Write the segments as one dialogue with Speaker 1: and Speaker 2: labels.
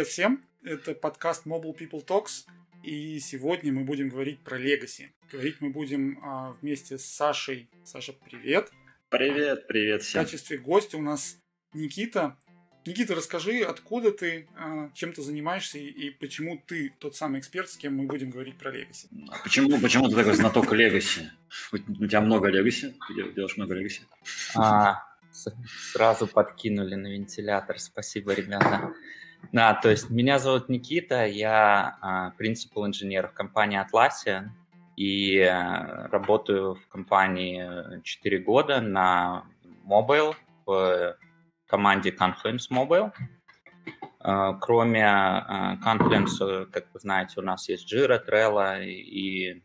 Speaker 1: Привет всем! Это подкаст Mobile People Talks, и сегодня мы будем говорить про Legacy. Говорить мы будем а, вместе с Сашей. Саша, привет!
Speaker 2: Привет, привет всем!
Speaker 1: В качестве гостя у нас Никита. Никита, расскажи, откуда ты, а, чем ты занимаешься и, и почему ты тот самый эксперт, с кем мы будем говорить про Legacy?
Speaker 2: А почему, почему ты такой знаток Legacy? У тебя много Legacy? Ты делаешь много Legacy?
Speaker 3: А, сразу подкинули на вентилятор. Спасибо, ребята. Да, то есть меня зовут Никита, я а, принципал инженер в компании Atlassian и а, работаю в компании 4 года на Mobile, в команде Confluence Mobile. А, кроме Confluence, как вы знаете, у нас есть Jira, Trello и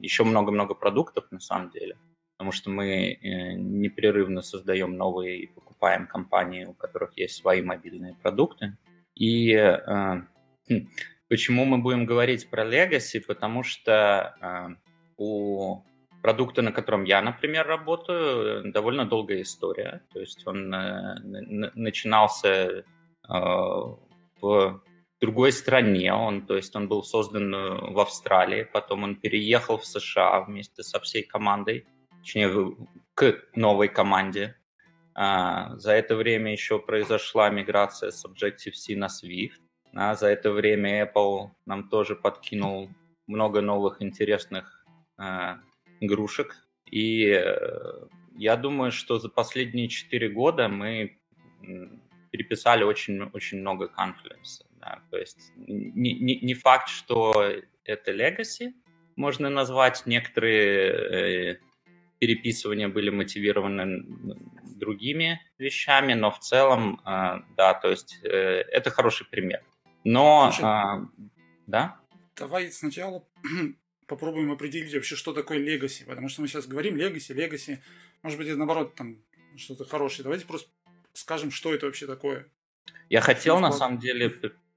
Speaker 3: еще много-много продуктов на самом деле потому что мы э, непрерывно создаем новые и покупаем компании, у которых есть свои мобильные продукты. И э, хм, почему мы будем говорить про Legacy? Потому что э, у продукта, на котором я, например, работаю, довольно долгая история. То есть он начинался в другой стране, он, то есть он был создан в Австралии, потом он переехал в США вместе со всей командой точнее, к новой команде. А, за это время еще произошла миграция с Objective-C на Swift. А за это время Apple нам тоже подкинул много новых интересных а, игрушек. И э, я думаю, что за последние 4 года мы переписали очень, очень много Confluence. Да. То есть не, не, не факт, что это legacy, можно назвать некоторые э, переписывания были мотивированы другими вещами, но в целом, э, да, то есть э, это хороший пример. Но, Слушай, а, да?
Speaker 1: Давай сначала попробуем определить вообще, что такое legacy, потому что мы сейчас говорим legacy, legacy, может быть, это наоборот там что-то хорошее. Давайте просто скажем, что это вообще такое.
Speaker 3: Я хотел, на самом деле,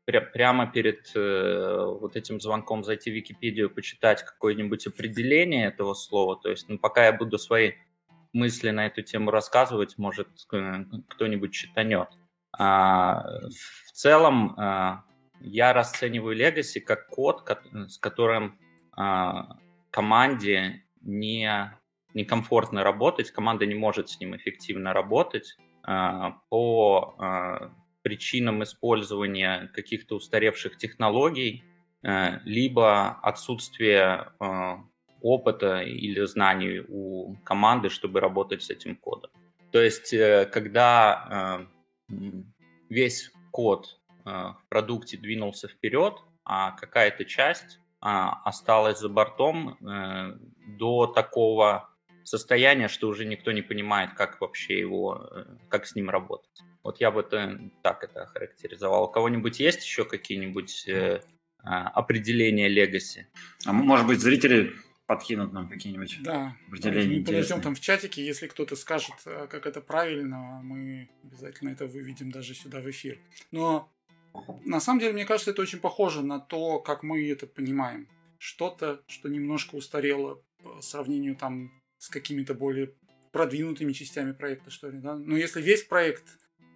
Speaker 3: прямо перед э, вот этим звонком зайти в Википедию, почитать какое-нибудь определение этого слова. То есть, ну, пока я буду свои мысли на эту тему рассказывать, может, кто-нибудь читанет. А, в целом, а, я расцениваю Legacy как код, с которым а, команде не некомфортно работать, команда не может с ним эффективно работать а, по а, причинам использования каких-то устаревших технологий, э, либо отсутствие э, опыта или знаний у команды, чтобы работать с этим кодом. То есть, э, когда весь код в продукте двинулся вперед, а какая-то часть осталась за бортом до такого состояния, что уже никто не понимает, как вообще его, как с ним работать. Вот я бы это, так это охарактеризовал. У кого-нибудь есть еще какие-нибудь э, а, определения Legacy?
Speaker 2: А может быть, зрители подкинут нам какие-нибудь
Speaker 1: да. определения. Мы подождем там в чатике, если кто-то скажет, э, как это правильно, мы обязательно это выведем даже сюда в эфир. Но на самом деле, мне кажется, это очень похоже на то, как мы это понимаем. Что-то, что немножко устарело по сравнению там с какими-то более продвинутыми частями проекта, что ли, да. Но если весь проект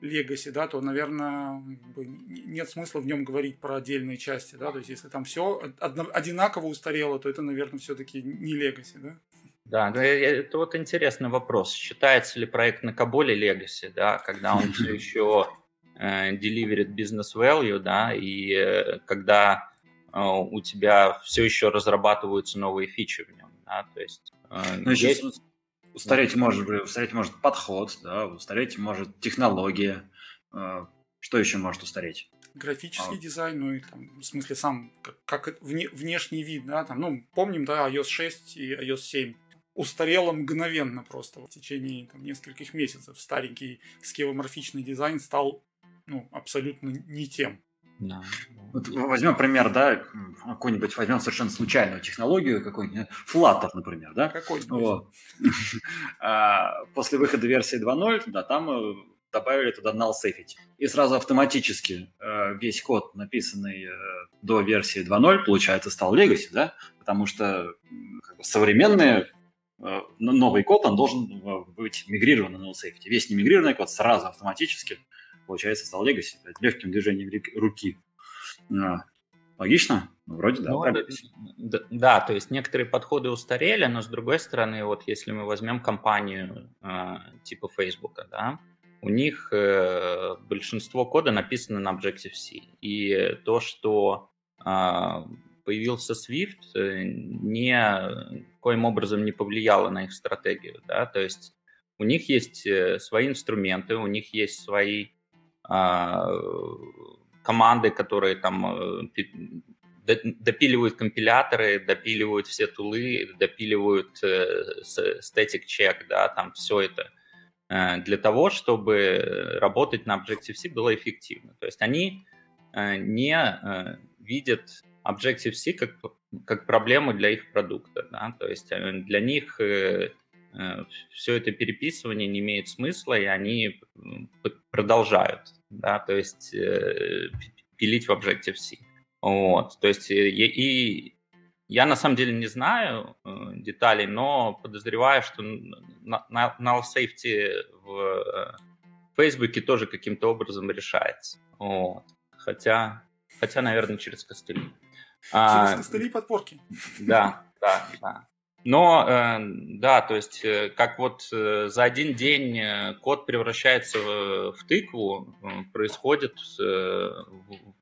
Speaker 1: Legacy, да, то, наверное, нет смысла в нем говорить про отдельные части, да, то есть если там все одинаково устарело, то это, наверное, все-таки не Legacy, да?
Speaker 3: Да, ну, это вот интересный вопрос. Считается ли проект на Каболе Legacy, да, когда он все еще деливерит бизнес value, да, и э, когда э, у тебя все еще разрабатываются новые фичи в нем, да, то есть... Э,
Speaker 2: ну, есть... Устареть может, устареть может подход, да, устареть может технология. Э, что еще может устареть?
Speaker 1: Графический а. дизайн, ну и там, в смысле сам, как, как вне, внешний вид, да, там, ну, помним, да, iOS 6 и iOS 7 устарело мгновенно просто в течение там, нескольких месяцев. Старенький скевоморфичный дизайн стал ну, абсолютно не тем.
Speaker 2: Да. Вот возьмем пример, да, какой-нибудь, возьмем совершенно случайную технологию, какой-нибудь, Flutter, например, да?
Speaker 1: Какой-нибудь.
Speaker 2: Вот. А, после выхода версии 2.0, да, там э, добавили туда null safety. И сразу автоматически э, весь код, написанный э, до версии 2.0, получается, стал legacy, да? Потому что как бы, современный новый код, он должен быть мигрирован на null safety. Весь немигрированный код сразу автоматически получается, стал Legacy, легким движением руки. А, логично? Ну, вроде да. Ну,
Speaker 3: да, да, то есть некоторые подходы устарели, но с другой стороны, вот если мы возьмем компанию э, типа Facebook, да, у них э, большинство кода написано на Objective-C. И то, что э, появился Swift, э, ни коим образом не повлияло на их стратегию. Да? То есть у них есть э, свои инструменты, у них есть свои команды, которые там э, допиливают компиляторы, допиливают все тулы, допиливают э, static check, да, там все это Э, для того, чтобы работать на Objective-C было эффективно. То есть они не видят Objective-C как, как проблему для их продукта. Да? То есть для них все это переписывание не имеет смысла, и они продолжают, да, то есть пилить в Objective-C. Вот, то есть и, и я на самом деле не знаю э, деталей, но подозреваю, что на, на, null safety в э, Фейсбуке тоже каким-то образом решается. Вот. Хотя, хотя, наверное, через костыли.
Speaker 1: Через а, костыли и подпорки.
Speaker 3: Да, да, да. Но, э, да, то есть, э, как вот э, за один день э, код превращается в, в тыкву, происходит в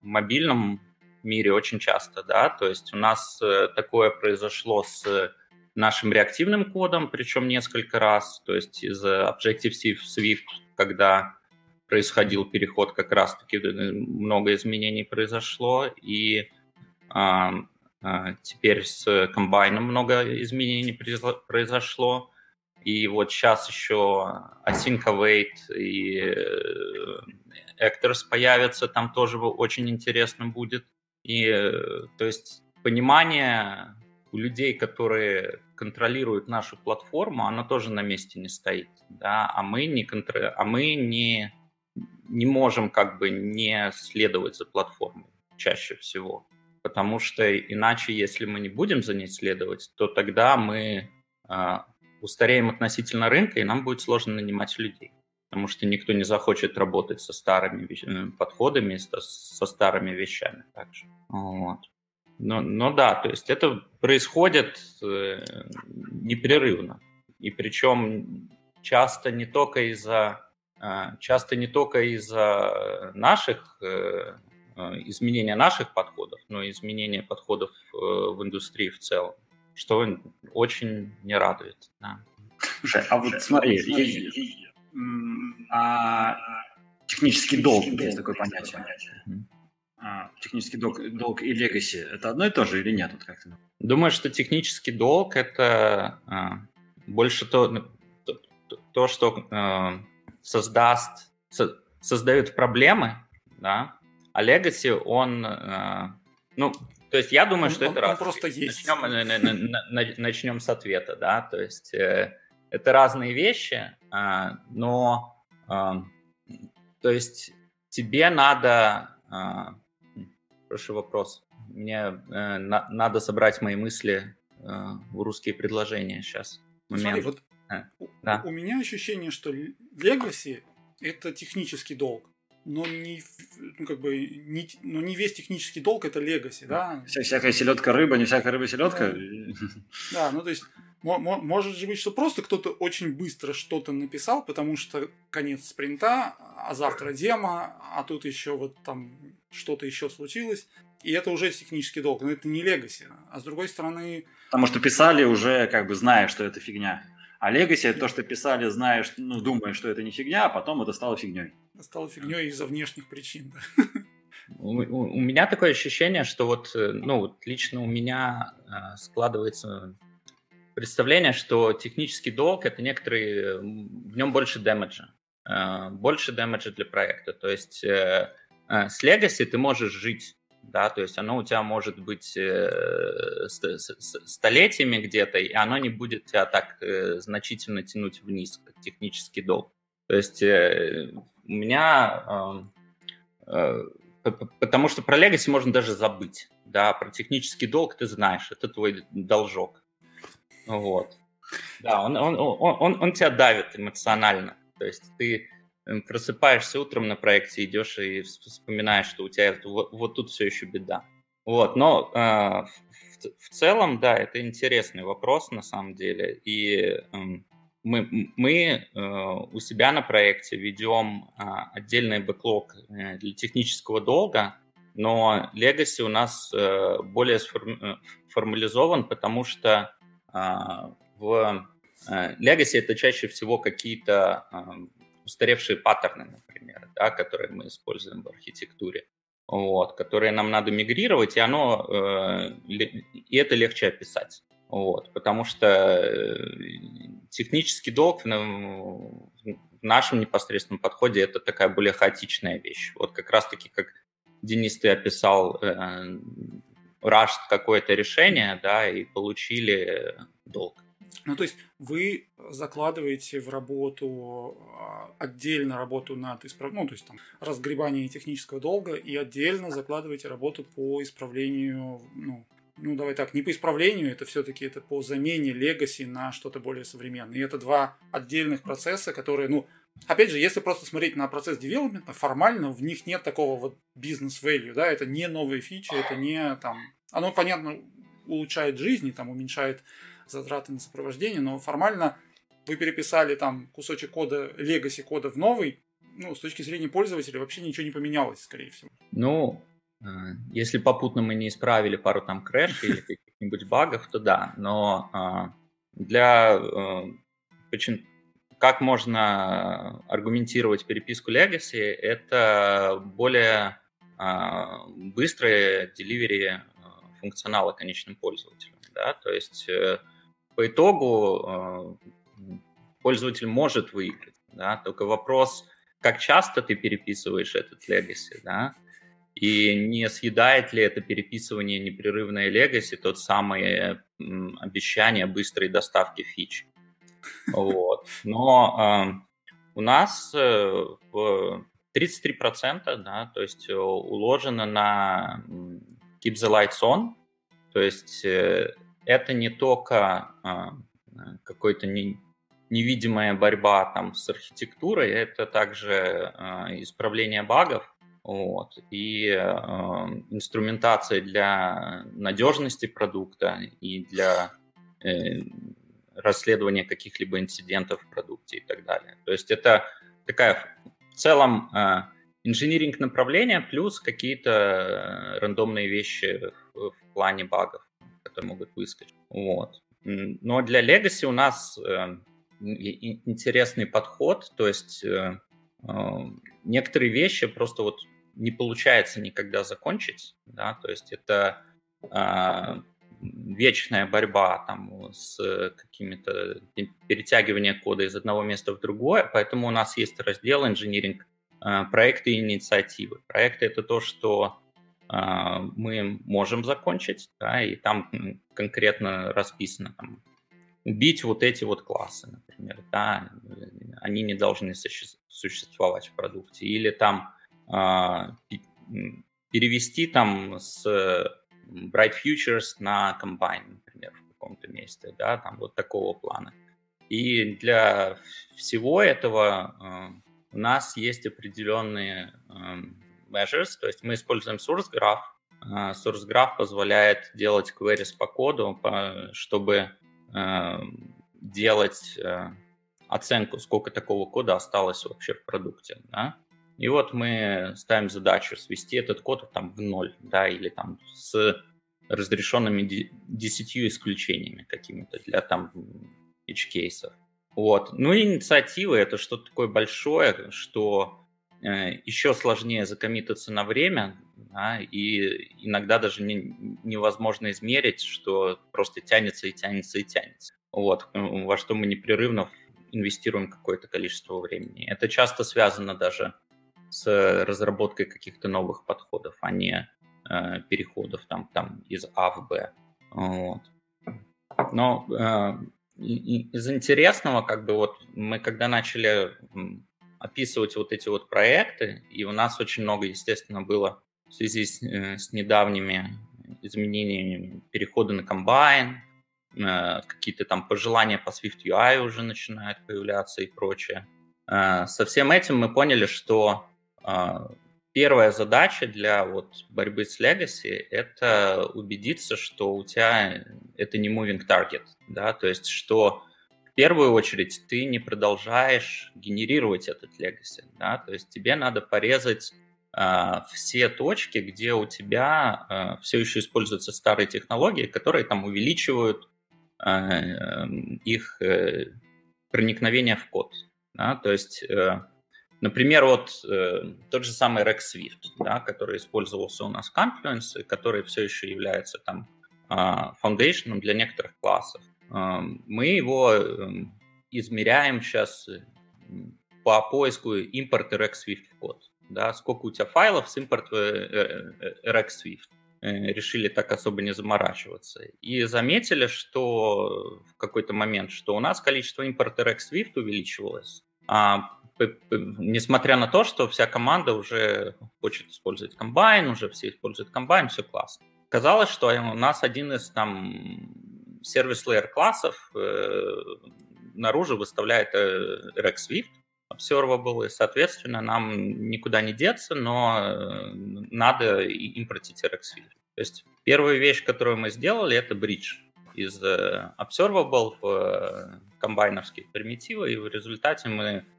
Speaker 3: мобильном мире очень часто, да, то есть у нас такое произошло с нашим реактивным кодом, причем несколько раз, то есть из Objective-C в Swift, когда происходил переход, как раз-таки много изменений произошло, и а, теперь с комбайном много изменений произошло, и вот сейчас еще Async Await и Actors появятся, там тоже очень интересно будет. И, э, то есть, понимание у людей, которые контролируют нашу платформу, оно тоже на месте не стоит, да, а мы не, контр... а мы не, не можем как бы не следовать за платформой чаще всего, потому что иначе, если мы не будем за ней следовать, то тогда мы э, устареем относительно рынка, и нам будет сложно нанимать людей потому что никто не захочет работать со старыми э, подходами, со, со старыми вещами также. Вот. Но, но да, то есть это происходит э, непрерывно. И причем часто не только из-за э, часто не только из-за наших э, изменения наших подходов, но и изменения подходов э, в индустрии в целом, что очень не радует. Да.
Speaker 2: Слушай, а вот смотри, а технический долг, есть такое понятие. А, технический долг, долг и легаси – это одно и то же или нет? Вот как
Speaker 3: ты Думаю, что технический долг – это а, больше то, то, то что а, создаст, со, создает проблемы, да, а легаси, он, а, ну, то есть я думаю, что
Speaker 1: он,
Speaker 3: это
Speaker 1: он раз. просто есть.
Speaker 3: Начнем, начнем с ответа, да, то есть э, это разные вещи, а, но а, то есть тебе надо... А, Прошу вопрос. Мне э, надо собрать мои мысли э, в русские предложения сейчас.
Speaker 1: Момент. Смотри, вот да. у меня ощущение, что Legacy это технический долг но не, ну, как бы, не, ну, не весь технический долг это легаси, да?
Speaker 2: Вся, всякая селедка рыба, не всякая рыба селедка.
Speaker 1: Да, ну то есть может же быть, что просто кто-то очень быстро что-то написал, потому что конец спринта, а завтра демо, а тут еще вот там что-то еще случилось. И это уже технический долг, но это не легаси. А с другой стороны...
Speaker 2: Потому что писали уже, как бы зная, что это фигня. А легаси это то, что писали, зная, ну, думая, что это не фигня, а потом это стало фигней.
Speaker 1: Стало фигней из-за внешних причин, да.
Speaker 3: У, у, у меня такое ощущение, что вот, э, ну, вот лично у меня э, складывается представление, что технический долг это некоторый, в нем больше дэмэджа, э, больше дэмэджа для проекта. То есть э, э, с Legacy ты можешь жить, да, то есть оно у тебя может быть столетиями где-то, и оно не будет тебя так значительно тянуть вниз, как технический долг. То есть у меня потому что про Legacy можно даже забыть. Да, про технический долг ты знаешь, это твой должок. Вот. Да, он, он, он, он, он тебя давит эмоционально. То есть ты просыпаешься утром на проекте, идешь и вспоминаешь, что у тебя вот, вот тут все еще беда. Вот, но э, в, в целом, да, это интересный вопрос на самом деле. И э, мы, мы э, у себя на проекте ведем э, отдельный бэклог э, для технического долга, но Legacy у нас э, более формализован, потому что э, в Legacy это чаще всего какие-то э, устаревшие паттерны, например, да, которые мы используем в архитектуре вот, которые нам надо мигрировать, и оно и это легче описать. Вот, потому что технический долг в, нашем непосредственном подходе это такая более хаотичная вещь. Вот как раз-таки, как Денис, ты описал, э, какое-то решение, да, и получили долг.
Speaker 1: Ну, то есть вы закладываете в работу а, отдельно работу над исправлением, ну, то есть там разгребание технического долга и отдельно закладываете работу по исправлению, ну, ну, давай так, не по исправлению, это все-таки это по замене легаси на что-то более современное. И это два отдельных процесса, которые, ну, опять же, если просто смотреть на процесс development а, формально в них нет такого вот бизнес-value, да, это не новые фичи, это не там, оно, понятно, улучшает жизнь и там уменьшает затраты на сопровождение, но формально вы переписали там кусочек кода, legacy кода в новый, ну, с точки зрения пользователя вообще ничего не поменялось, скорее всего.
Speaker 3: Ну, если попутно мы не исправили пару там crash или каких-нибудь багов, то да, но э, для э, как можно аргументировать переписку Legacy, это более быстрое деливери функционала конечным пользователям. Да? То есть по итогу э, пользователь может выиграть. Да? Только вопрос, как часто ты переписываешь этот legacy, да? И не съедает ли это переписывание непрерывное legacy тот самый обещание быстрой доставки фич. Вот. Но э, у нас э, 33%, да, то есть э, уложено на keep the lights on, то есть э, это не только а, какой-то не, невидимая борьба там с архитектурой, это также а, исправление багов, вот, и э, инструментация для надежности продукта и для э, расследования каких-либо инцидентов в продукте и так далее. То есть это такая в целом э, инжиниринг направления плюс какие-то рандомные вещи в, в плане багов которые могут выскочить. Вот. Но для Legacy у нас э, интересный подход, то есть э, э, некоторые вещи просто вот не получается никогда закончить, да, то есть это э, вечная борьба там с какими-то перетягивания кода из одного места в другое, поэтому у нас есть раздел инжиниринг э, проекты и инициативы. Проекты это то, что а, мы можем закончить, да, и там конкретно расписано, там, убить вот эти вот классы, например, да, они не должны существовать в продукте, или там э, перевести там с Bright Futures на Combine, например, в каком-то месте, да, там вот такого плана. И для всего этого э, у нас есть определенные э, measures, то есть мы используем source graph. А, source graph позволяет делать queries по коду, чтобы э, делать э, оценку, сколько такого кода осталось вообще в продукте. Да? И вот мы ставим задачу свести этот код там в ноль, да, или там с разрешенными десятью исключениями какими-то для там edge кейсов. Вот. Ну и инициативы это что-то такое большое, что Э, еще сложнее закоммититься на время, да, и иногда даже не, невозможно измерить, что просто тянется и тянется и тянется. Вот, во что мы непрерывно инвестируем какое-то количество времени. Это часто связано даже с разработкой каких-то новых подходов, а не э, переходов там, там из А в Б. Вот. Но э, из интересного, как бы вот мы когда начали описывать вот эти вот проекты, и у нас очень много, естественно, было в связи с, э, с недавними изменениями перехода на комбайн, э, какие-то там пожелания по Swift UI уже начинают появляться и прочее. э, со всем этим мы поняли, что первая задача для вот борьбы с legacy – это убедиться, что у тебя это не moving target, да, то есть что в первую очередь ты не продолжаешь генерировать этот legacy, да, то есть тебе надо порезать э, все точки, где у тебя э, все еще используются старые технологии, которые там увеличивают э, их э, проникновение в код, да, то есть э, Например, вот э, тот же самый Rex Swift, да, который использовался у нас в Confluence, который все еще является там э, для некоторых классов. Э, мы его э, измеряем сейчас э, по поиску импорта Rex Swift в код. Да, сколько у тебя файлов с импорт э, э, Rex Swift. Решили так особо не заморачиваться. И заметили, что в какой-то момент, что у нас количество импорта Rex Swift увеличивалось, а несмотря на то, что вся команда уже хочет использовать комбайн, уже все используют комбайн, все классно. Казалось, что у нас один из там сервис-лейер классов э, наружу выставляет э, Rex Swift observable, и, соответственно, нам никуда не деться, но э, надо импортить Rex Swift. То есть первая вещь, которую мы сделали, это бридж из э, observable в э, комбайновские примитивы, и в результате мы Э,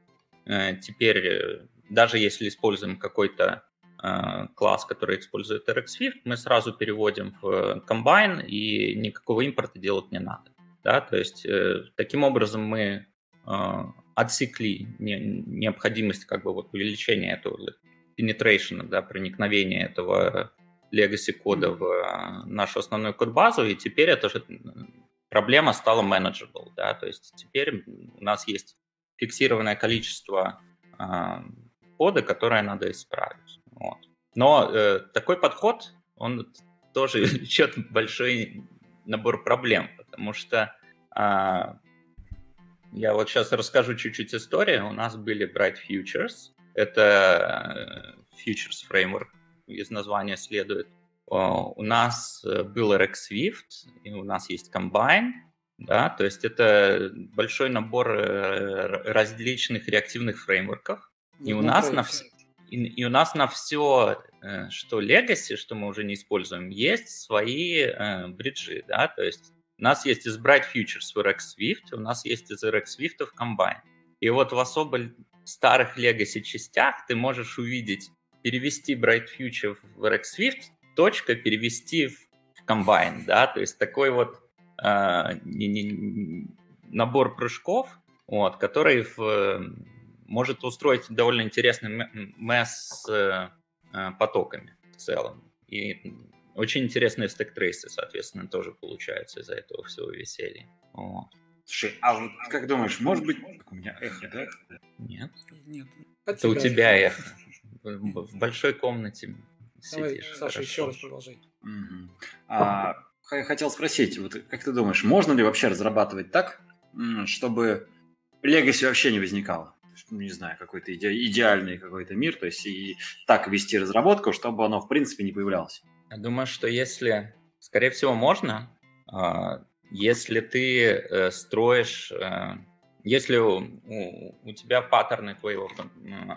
Speaker 3: теперь, э, даже если используем какой-то э, класс, который использует RxSwift, мы сразу переводим в комбайн, и никакого импорта делать не надо. Да? То есть таким образом мы отсекли необходимость как бы вот увеличения этого penetration, да, проникновения этого legacy кода в нашу основную код-базу, и теперь эта же проблема стала manageable, да, то есть теперь у нас есть фиксированное количество э, кода, которое надо исправить. Вот. Но э, такой подход, он тоже влечет большой набор проблем, потому что э, я вот сейчас расскажу чуть-чуть историю. У нас были Bright Futures, это Futures Framework, из названия следует. У нас был RX Swift, и у нас есть Combine, да, то есть это большой набор э, различных реактивных фреймворков. И у, нас на и, и у нас на все, э, что Legacy, что мы уже не используем, есть свои э, бриджи, да, то есть у нас есть из Bright Futures в RX Swift, у нас есть из RX Swift в Combine. И вот в особо старых Legacy частях ты можешь увидеть, перевести Bright Future в RX Swift, точка, перевести в Combine, да, то есть такой вот э, не, не, набор прыжков, вот, который в, может устроить довольно интересный mess с э, потоками в целом. И очень интересные стек-трейсы, соответственно, тоже получаются из-за этого всего веселья. Вот.
Speaker 2: Слушай, а вот как думаешь, может быть... У меня эхо, да?
Speaker 3: Нет.
Speaker 1: Нет.
Speaker 3: Это у тебя эхо. В большой комнате
Speaker 1: Давай, сидишь. Саша, хорошо. еще раз продолжай.
Speaker 2: Угу. А, хотел спросить, вот как ты думаешь, можно ли вообще разрабатывать так, чтобы легаси вообще не возникало? Не знаю, какой-то иде- идеальный какой-то мир, то есть и так вести разработку, чтобы оно в принципе не появлялось.
Speaker 3: Я думаю, что если, скорее всего, можно, а, если ты э, строишь, э, если у, у тебя паттерны твоего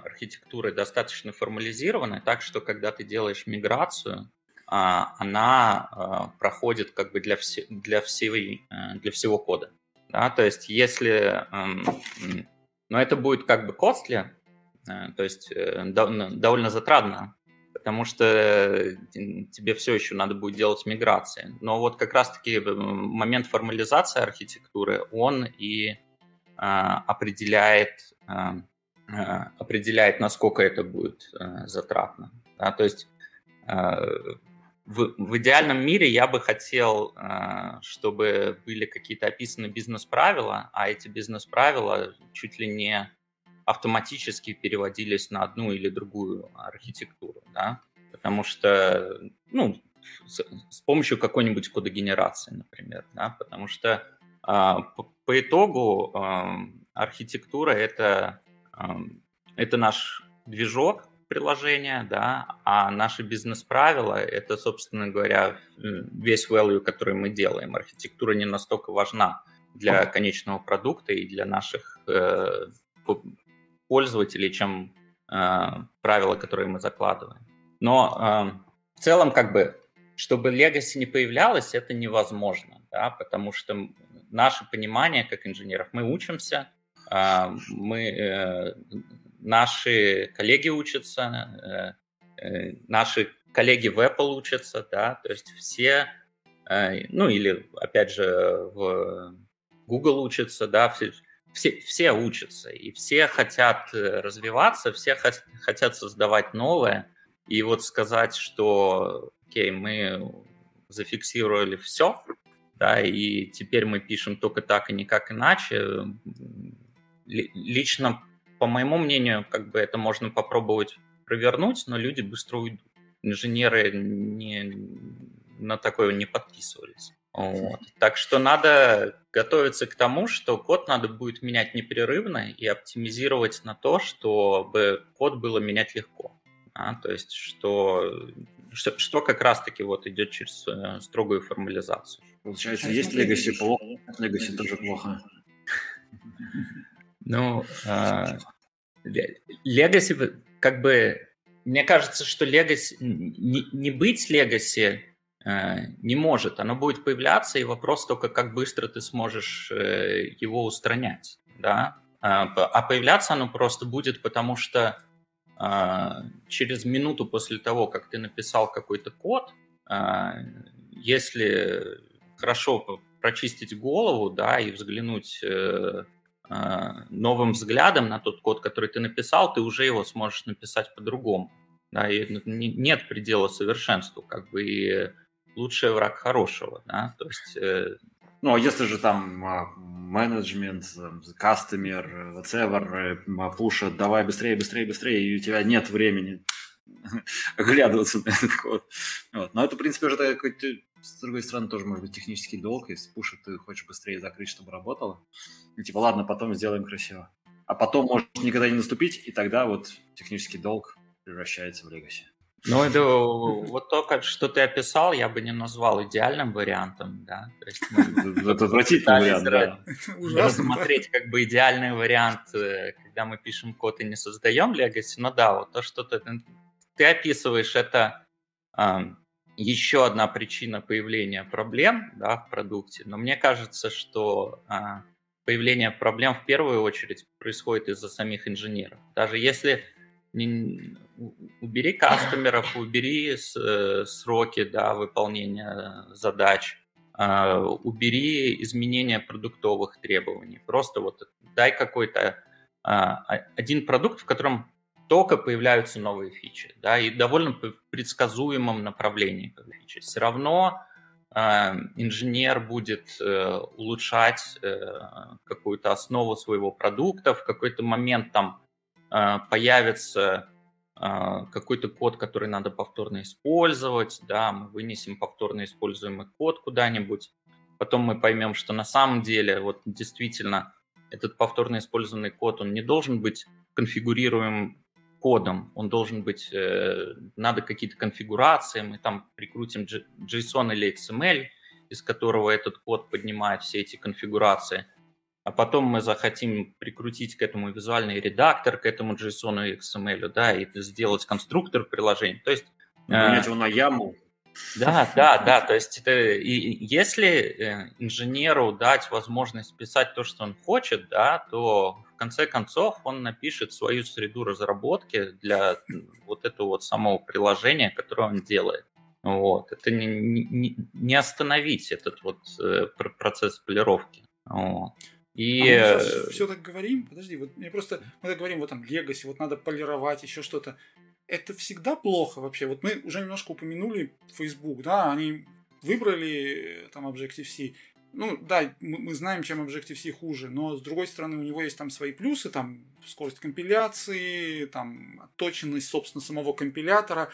Speaker 3: архитектуры достаточно формализированы, так что когда ты делаешь миграцию, она а, проходит как бы для, все, для, всей, э, для всего кода. Да? То есть если... Эм, но это будет как бы costly, э, то есть э, довольно затратно, потому что тебе все еще надо будет делать миграции. Но вот как раз-таки момент формализации архитектуры, он и определяет, определяет, насколько это будет затратно. Да? То есть в, в идеальном мире я бы хотел, э, чтобы были какие-то описаны бизнес-правила, а эти бизнес-правила чуть ли не автоматически переводились на одну или другую архитектуру, да, потому что, ну, с, с помощью какой-нибудь кодогенерации, например, да, потому что э, по, по итогу э, архитектура это, э, это наш движок, приложения, да, а наши бизнес-правила — это, собственно говоря, весь value, который мы делаем. Архитектура не настолько важна для конечного продукта и для наших э, пользователей, чем э, правила, которые мы закладываем. Но э, в целом, как бы, чтобы Legacy не появлялось, это невозможно, да, потому что наше понимание как инженеров, мы учимся, э, мы, э, наши коллеги учатся, э, э, наши коллеги в Apple учатся, да, то есть все, э, ну или опять же в Google учатся, да, все, все, все учатся, и все хотят развиваться, все хотят создавать новое, и вот сказать, что, окей, мы зафиксировали все, да, и теперь мы пишем только так и никак иначе, лично, по моему мнению, как бы это можно попробовать провернуть, но люди быстро уйдут. Инженеры не, на такое не подписывались. Вот. Так что надо готовиться к тому, что код надо будет менять непрерывно и оптимизировать на то, чтобы код было менять легко. А, то есть, что, что, что как раз-таки вот идет через э, строгую формализацию.
Speaker 2: Получается, есть Legacy плохо, Legacy тоже плохо.
Speaker 3: Ну, А, как бы, мне кажется, что Legacy, не, не быть Legacy Э, не может. Оно будет появляться, и вопрос только, как быстро ты сможешь э, его устранять. Да? А, а появляться оно просто будет, потому что а, через минуту после того, как ты написал какой-то код, а, если хорошо прочистить голову, да, и взглянуть э, новым взглядом на тот код, который ты написал, ты уже его сможешь написать по-другому. Да, и нет предела совершенству, как бы и лучший враг хорошего, да, то есть... Э...
Speaker 2: Ну, а если же там а, менеджмент, кастомер, whatever, пушат, давай быстрее, быстрее, быстрее, и у тебя нет времени оглядываться на этот код. Вот. Но это, в принципе, уже какой-то, с другой стороны, тоже может быть технический долг. Если пушит, ты хочешь быстрее закрыть, чтобы работало. И типа, ладно, потом сделаем красиво. А потом может никогда не наступить, и тогда вот технический долг превращается в легаси.
Speaker 3: Ну, это вот то, что ты описал, я бы не назвал идеальным вариантом, да. То есть
Speaker 2: мы это отвратительный вариант, да.
Speaker 3: Рассмотреть как бы идеальный вариант, э, когда мы пишем код и не создаем Legacy, но да, вот то, что ты, ты описываешь, это еще одна причина появления проблем, да, в продукте, но мне кажется, что э, появление проблем в первую очередь происходит из-за самих инженеров. Даже если не, убери кастомеров, убери с, э, сроки да, выполнения задач, э, убери изменения продуктовых требований. Просто вот дай какой-то э, один продукт, в котором только появляются новые фичи, да, и довольно предсказуемом направлении фичи. Все равно э, инженер будет э, улучшать э, какую-то основу своего продукта, в какой-то момент там а, появится а, какой-то код, который надо повторно использовать, да, мы вынесем повторно используемый код куда-нибудь, потом мы поймем, что на самом деле вот действительно этот повторно использованный код, он не должен быть конфигурируем кодом, он должен быть, э, надо какие-то конфигурации, мы там прикрутим JSON или XML, из которого этот код поднимает все эти конфигурации – а потом мы захотим прикрутить к этому визуальный редактор, к этому JSON и XML, да, и сделать конструктор приложения. То есть...
Speaker 2: Менять э, его на яму.
Speaker 3: Да, да, да. То есть это, и, если э, инженеру дать возможность писать то, что он хочет, да, то в конце концов он напишет свою среду разработки для вот этого вот самого приложения, которое он делает. Вот. Это не, не, не остановить этот вот э, процесс полировки. Вот. И... А
Speaker 1: мы сейчас э, все так говорим, подожди, вот мне просто, мы так говорим, вот там Legacy, вот надо полировать, еще что-то. Это всегда плохо вообще. Вот мы уже немножко упомянули Facebook, да, они выбрали э, там Objective-C. Ну, да, мы, знаем, чем Objective-C хуже, но с другой стороны, у него есть там свои плюсы, там скорость компиляции, там отточенность, собственно, самого компилятора,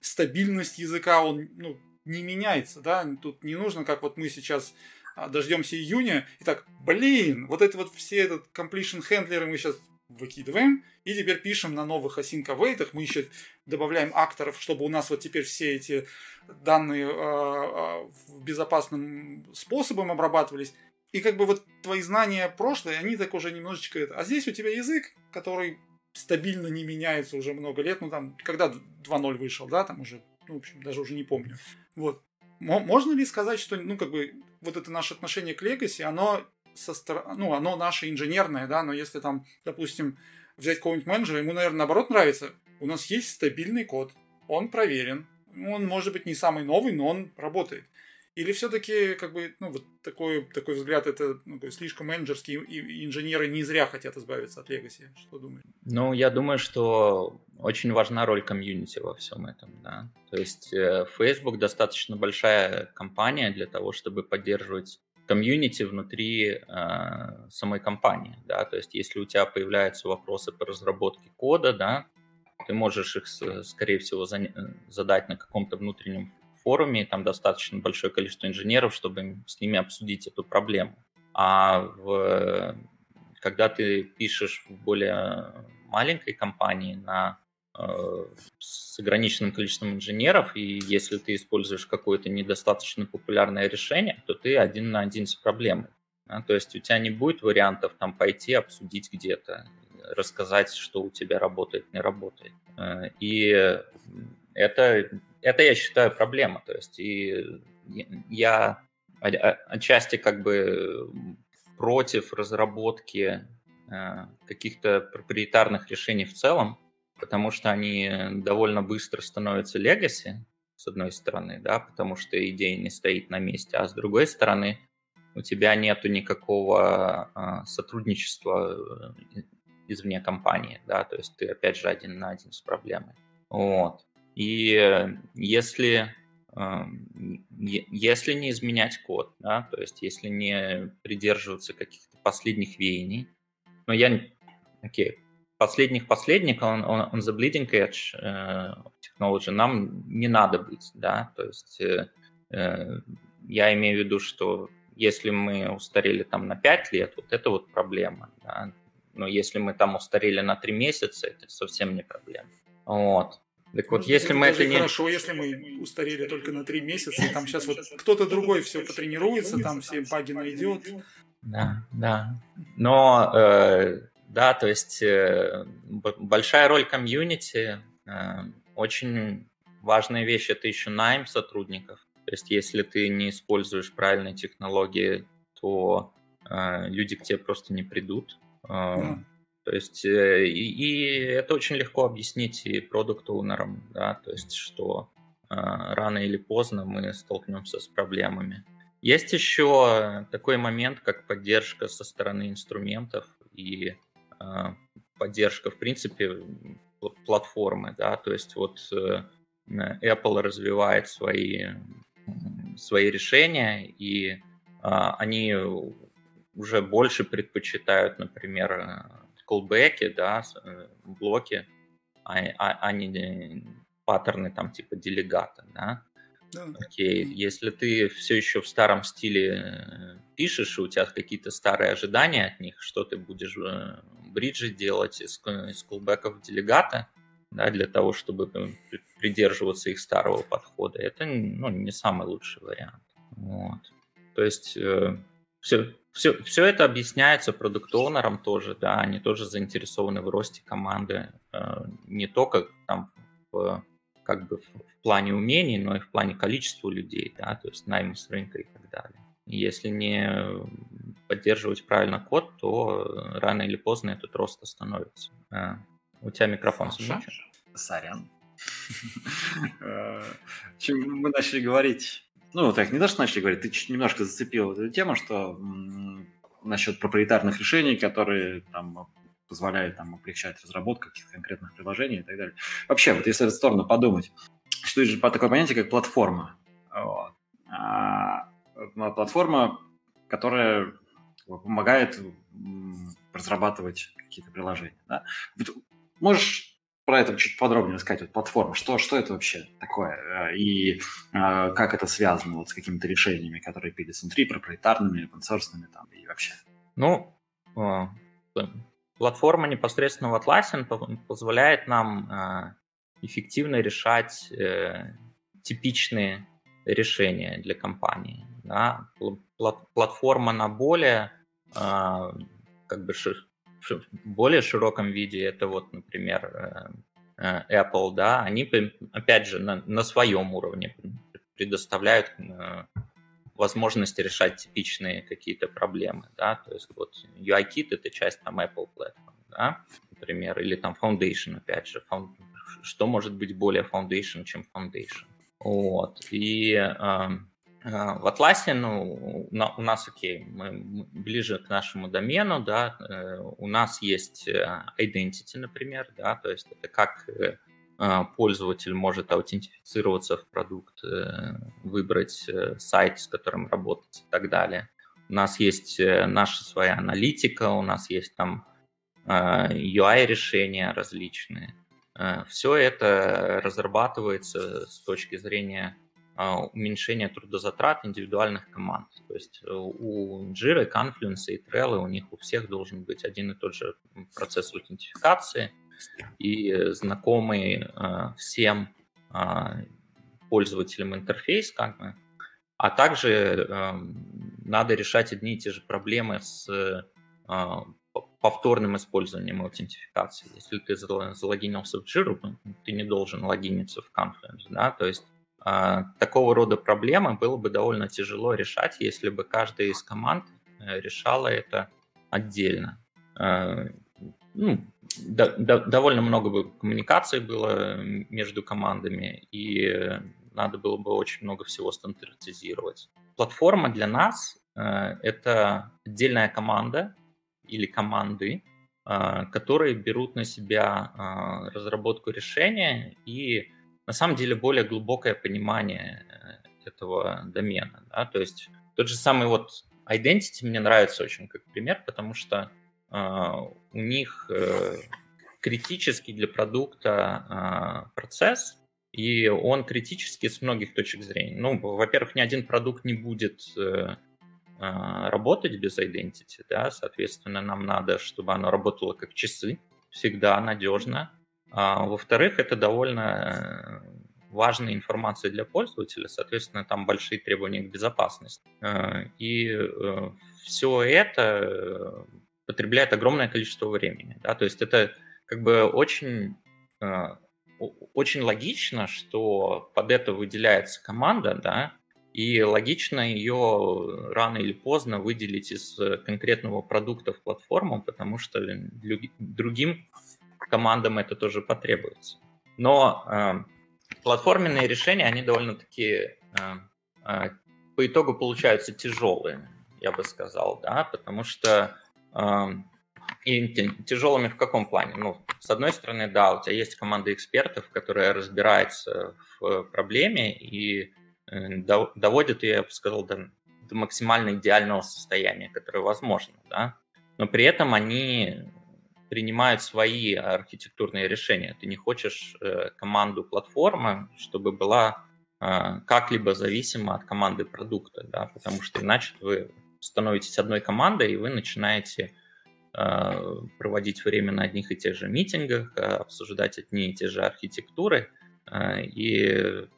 Speaker 1: стабильность языка, он, ну, не меняется, да, тут не нужно, как вот мы сейчас а, дождемся июня, и так, блин, вот это вот все этот completion handler мы сейчас выкидываем, и теперь пишем на новых async await, мы еще добавляем акторов, чтобы у нас вот теперь все эти данные э, безопасным способом обрабатывались. И как бы вот твои знания прошлые, они так уже немножечко это. А здесь у тебя язык, который стабильно не меняется уже много лет. Ну, там, когда 2.0 вышел, да, там уже, ну, в общем, даже уже не помню. Вот. Можно ли сказать, что, ну, как бы, вот это наше отношение к Legacy, оно со стороны, ну, оно наше инженерное, да, но если там, допустим, взять какого-нибудь менеджера, ему, наверное, наоборот нравится, у нас есть стабильный код, он проверен, он может быть не самый новый, но он работает. Или все-таки, как бы, ну, вот такой, такой взгляд, это ну, слишком менеджерский, и инженеры не зря хотят избавиться от Legacy? Что думаешь?
Speaker 3: Ну, я думаю, что очень важна роль комьюнити во всем этом, да. То есть э, Facebook достаточно большая компания для того, чтобы поддерживать комьюнити внутри э, самой компании, да, то есть если у тебя появляются вопросы по разработке кода, да, ты можешь их, скорее всего, задать на каком-то внутреннем форуме, там достаточно большое количество инженеров, чтобы с ними обсудить эту проблему. А в, когда ты пишешь в более маленькой компании на с ограниченным количеством инженеров, и если ты используешь какое-то недостаточно популярное решение, то ты один на один с проблемой. Да? То есть у тебя не будет вариантов там пойти обсудить где-то, рассказать, что у тебя работает, не работает. Э, и это это, я считаю, проблема. То есть и я отчасти как бы против разработки э, каких-то проприетарных решений в целом, потому что они довольно быстро становятся легаси, с одной стороны, да, потому что идея не стоит на месте, а с другой стороны у тебя нету никакого э, сотрудничества э, извне компании, да, то есть ты опять же один на один с проблемой. Вот. И если, если не изменять код, да, то есть если не придерживаться каких-то последних веяний, но я, окей, последних последних, он, он, он the bleeding edge э, technology, нам не надо быть, да, то есть э, э, я имею в виду, что если мы устарели там на 5 лет, вот это вот проблема, да, но если мы там устарели на 3 месяца, это совсем не проблема. Вот.
Speaker 1: Так вот, если мы это не... Хорошо, если мы устарели только на три месяца, и там сейчас вот кто-то другой все потренируется, там все баги найдет.
Speaker 3: Да, да. Но, э, да, то есть э, большая роль комьюнити, э, очень важная вещь – это еще найм сотрудников. То есть если ты не используешь правильные технологии, то э, люди к тебе просто не придут. Да. То есть, и, и это очень легко объяснить и продукт-оунерам, да, то есть, что э, рано или поздно мы столкнемся с проблемами. Есть еще такой момент, как поддержка со стороны инструментов и поддержка, в принципе, платформы, да, то есть вот э, Apple развивает свои, свои решения, и э, они уже больше предпочитают, например, колбеки, да, э, блоки, а, а, а не паттерны там типа делегата, да. Да. Окей, если ты все еще в старом стиле э, пишешь, и у тебя какие-то старые ожидания от них, что ты будешь э, бриджи делать из, из колбеков делегата, да, для того, чтобы придерживаться их старого подхода, это ну, не самый лучший вариант. Вот. То есть э, все, все, все это объясняется продукт-оунером тоже, да, они тоже заинтересованы в росте команды, э, не только там в, как бы в плане умений, но и в плане количества людей, да, то есть найма с рынка и так далее. Если не поддерживать правильно код, то рано или поздно этот рост остановится. А, у тебя микрофон
Speaker 2: включен? Сорян. Э, мы начали говорить ну, так, не то, что начали говорить, ты немножко зацепил эту тему, что насчет проприетарных решений, которые там позволяют там облегчать разработку каких-то конкретных приложений и так далее. Вообще, вот если сторону подумать, существует же такое понятие, как платформа. Вот. А, платформа, которая помогает разрабатывать какие-то приложения. Да? Можешь про это чуть подробнее рассказать, вот платформа, что, что это вообще такое, э, и э, как это связано вот с какими-то решениями, которые пились внутри, проприетарными, open там, и вообще?
Speaker 3: Ну, э, платформа непосредственно в Atlassian позволяет нам э, эффективно решать э, типичные решения для компании. Да? Платформа на более э, как бы более широком виде это вот, например, Apple, да, они, опять же, на, на своем уровне предоставляют возможности решать типичные какие-то проблемы, да, то есть вот UIKit это часть там Apple Platform, да, например, или там Foundation, опять же, что может быть более Foundation, чем Foundation, вот, и э, э, в Atlas, ну, у нас, окей, мы ближе к нашему домену, да, э, у нас есть э, identity, например, да, то есть это как э, пользователь может аутентифицироваться в продукт, э, выбрать э, сайт, с которым работать и так далее. У нас есть э, наша своя аналитика, у нас есть там UI-решения различные. Все это разрабатывается с точки зрения уменьшения трудозатрат индивидуальных команд. То есть у Jira, Confluence и Trello у них у всех должен быть один и тот же процесс аутентификации – и знакомый э, всем э, пользователям интерфейс, как бы, а также э, надо решать одни и те же проблемы с э, повторным использованием аутентификации. Если ты залогинился в Jira, ты не должен логиниться в Confluence, да, то есть такого рода проблемы было бы довольно тяжело решать, если бы каждая из команд э, решала это отдельно. Э, ну, до, до, довольно много бы коммуникаций было между командами, и надо было бы очень много всего стандартизировать. Платформа для нас э, это отдельная команда или команды, э, которые берут на себя э, разработку решения и на самом деле более глубокое понимание э, этого домена. Да? То есть тот же самый вот Identity мне нравится очень как пример, потому что у них э, критический для продукта а, процесс, и он критический с многих точек зрения. Ну, во-первых, ни один продукт не будет э, а, работать без identity, да, соответственно, нам надо, чтобы оно работало как часы, всегда надежно. А, во-вторых, это довольно важная информация для пользователя, соответственно, там большие требования к безопасности. И э, все это потребляет огромное количество времени. Да? То есть это как бы очень, э, очень логично, что под это выделяется команда, да, и логично ее рано или поздно выделить из конкретного продукта в платформу, потому что другим командам это тоже потребуется. Но э, платформенные решения, они довольно-таки э, э, по итогу получаются тяжелые, я бы сказал, да, потому что и тяжелыми в каком плане? Ну, с одной стороны, да, у тебя есть команда экспертов, которая разбирается в проблеме и э, доводит ее, я бы сказал, до, до максимально идеального состояния, которое возможно, да. Но при этом они принимают свои архитектурные решения. Ты не хочешь э, команду платформы, чтобы была э, как-либо зависима от команды продукта, да, потому что иначе вы становитесь одной командой, и вы начинаете э, проводить время на одних и тех же митингах, э, обсуждать одни и те же архитектуры э, и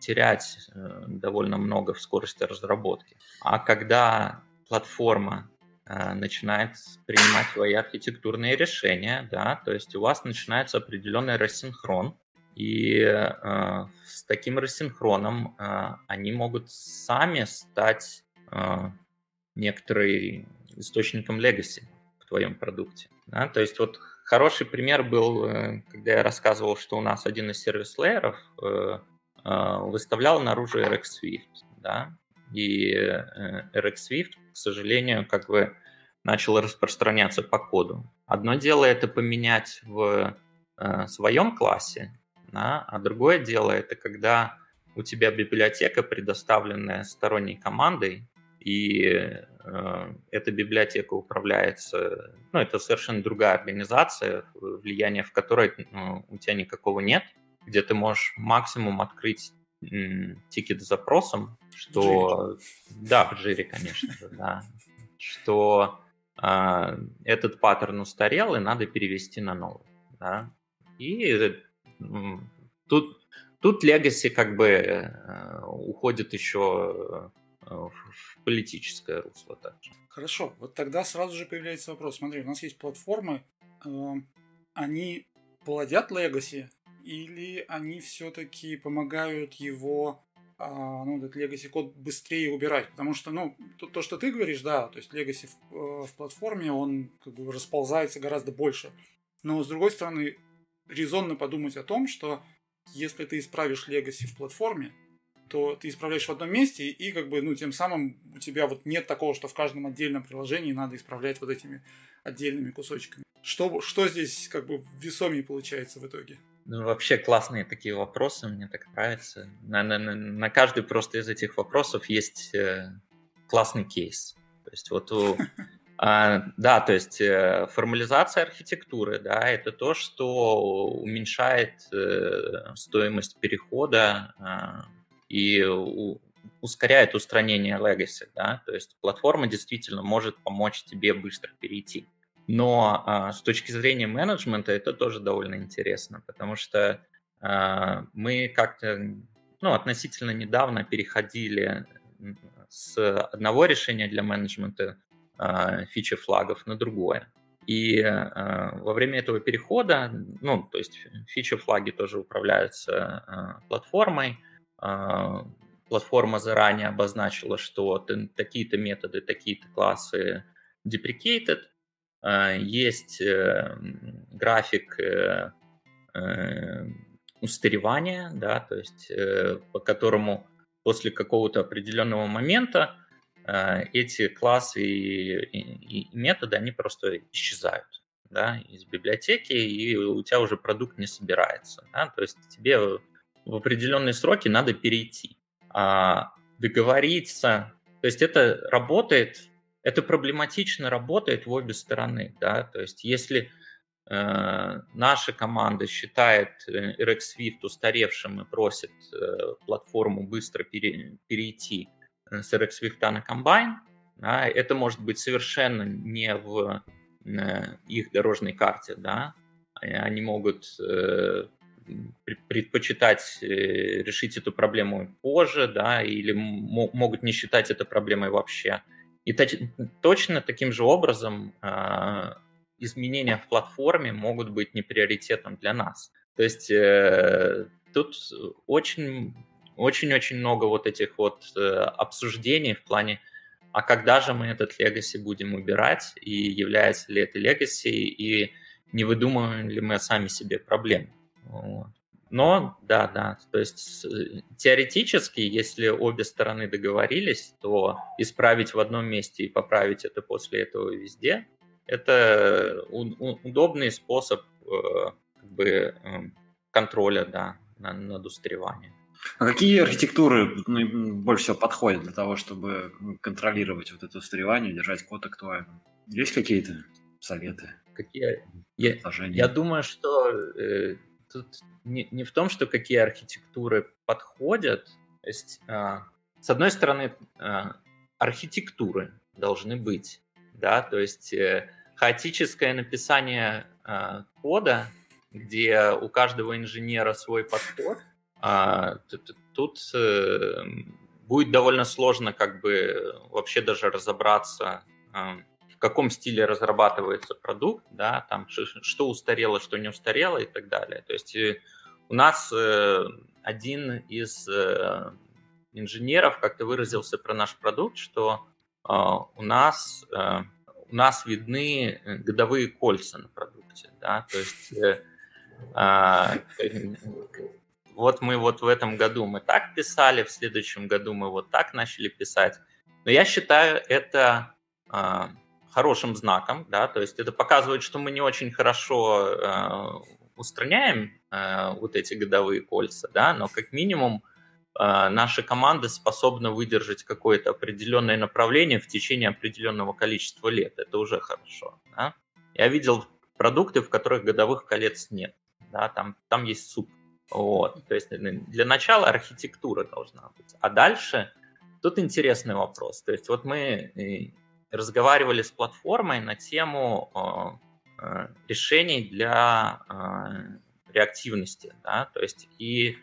Speaker 3: терять довольно много в скорости разработки. А когда платформа начинает принимать свои архитектурные решения, да, то есть у вас начинается определенный рассинхрон, и э, с таким рассинхроном э, они могут сами стать э, некоторый источником legacy в твоем продукте. Да? То есть вот хороший пример был, э, когда я рассказывал, что у нас один из сервис-лееров э, э, выставлял наружу RX Swift. Да? И RX Swift, к сожалению, как бы начал распространяться по коду. Одно дело это поменять в своем классе, да? а другое дело это когда у тебя библиотека, предоставленная сторонней командой, и эта библиотека управляется, ну, это совершенно другая организация, влияние в которой ну, у тебя никакого нет, где ты можешь максимум открыть м, тикет с запросом, что... Да, в жире, конечно же, да. Что э, этот паттерн устарел, и надо перевести на новый, да. И э, тут, тут Legacy как бы э, уходит еще в политическое русло также.
Speaker 1: Хорошо, вот тогда сразу же появляется вопрос. Смотри, у нас есть платформы, э, они плодят Legacy или они все-таки помогают его а, ну, этот legacy код быстрее убирать. Потому что, ну, то, то, что ты говоришь, да, то есть legacy в, э, в платформе, он как бы расползается гораздо больше. Но с другой стороны, резонно подумать о том, что если ты исправишь legacy в платформе, то ты исправляешь в одном месте, и как бы, ну, тем самым у тебя вот нет такого, что в каждом отдельном приложении надо исправлять вот этими отдельными кусочками. Что, что здесь как бы весомее получается в итоге?
Speaker 3: Ну, вообще классные такие вопросы, мне так нравится. На, на, на каждый просто из этих вопросов есть э, классный кейс. То есть вот у, а, да, то есть э, формализация архитектуры, да, это то, что уменьшает э, стоимость перехода э, и ускоряет устранение legacy, да, то есть платформа действительно может помочь тебе быстро перейти. Но а, с точки зрения менеджмента это тоже довольно интересно, потому что а, мы как-то ну, относительно недавно переходили с одного решения для менеджмента а, фичи флагов на другое. И а, во время этого перехода, ну, то есть фичи флаги тоже управляются а, платформой, платформа заранее обозначила, что такие-то методы, такие-то классы deprecated, а, есть э, график э, э, устаревания, да, то есть по которому после какого-то определенного момента эти классы и, методы, они просто исчезают да, из библиотеки, и у тебя уже продукт не собирается. Да? То есть тебе в определенные сроки надо перейти. А договориться, то есть это работает это проблематично работает в обе стороны. Да? То есть если э, наша команда считает э, RX Swift устаревшим и просит э, платформу быстро пере, перейти э, с RX Swift на Combine, да, это может быть совершенно не в э, их дорожной карте. Да? Они могут э, предпочитать э, решить эту проблему позже, да, или могут не считать это проблемой вообще. И точно таким же образом а, изменения в платформе могут быть не приоритетом для нас. То есть э, тут очень очень-очень много вот этих вот э, обсуждений в плане, а когда же мы этот legacy будем убирать, и является ли это legacy, и не выдумываем ли мы сами себе проблем. Но, да, да, то есть теоретически, если обе стороны договорились, то исправить в одном месте и поправить это после этого везде, это удобный способ э, как бы, эм, контроля да, над устареванием.
Speaker 2: А какие архитектуры ну, больше всего подходят для того, чтобы контролировать вот это устаревание, держать код актуальным? Есть какие-то советы?
Speaker 3: Какие? Я, я думаю, что э, тут не, не в том, что какие архитектуры подходят. То есть, э, с одной стороны, э, архитектуры должны быть, да, то есть э, хаотическое написание э, кода, где у каждого инженера свой подход, э, тут э, будет довольно сложно как бы вообще даже разобраться э, каком стиле разрабатывается продукт, да, там что устарело, что не устарело и так далее. То есть э, у нас э, один из э, инженеров как-то выразился про наш продукт, что у нас у нас видны годовые кольца на продукте, да, то есть а, вот мы вот в этом году мы так писали, в следующем году мы вот так начали писать. Но я считаю это а, хорошим знаком, да, то есть это показывает, что мы не очень хорошо э, устраняем э, вот эти годовые кольца, да, но как минимум э, наша команда способна выдержать какое-то определенное направление в течение определенного количества лет. Это уже хорошо. Да? Я видел продукты, в которых годовых колец нет. Да, там, там есть суп. Вот. То есть для начала архитектура должна быть. А дальше тут интересный вопрос. То есть вот мы разговаривали с платформой на тему э, э, решений для э, реактивности, да, то есть и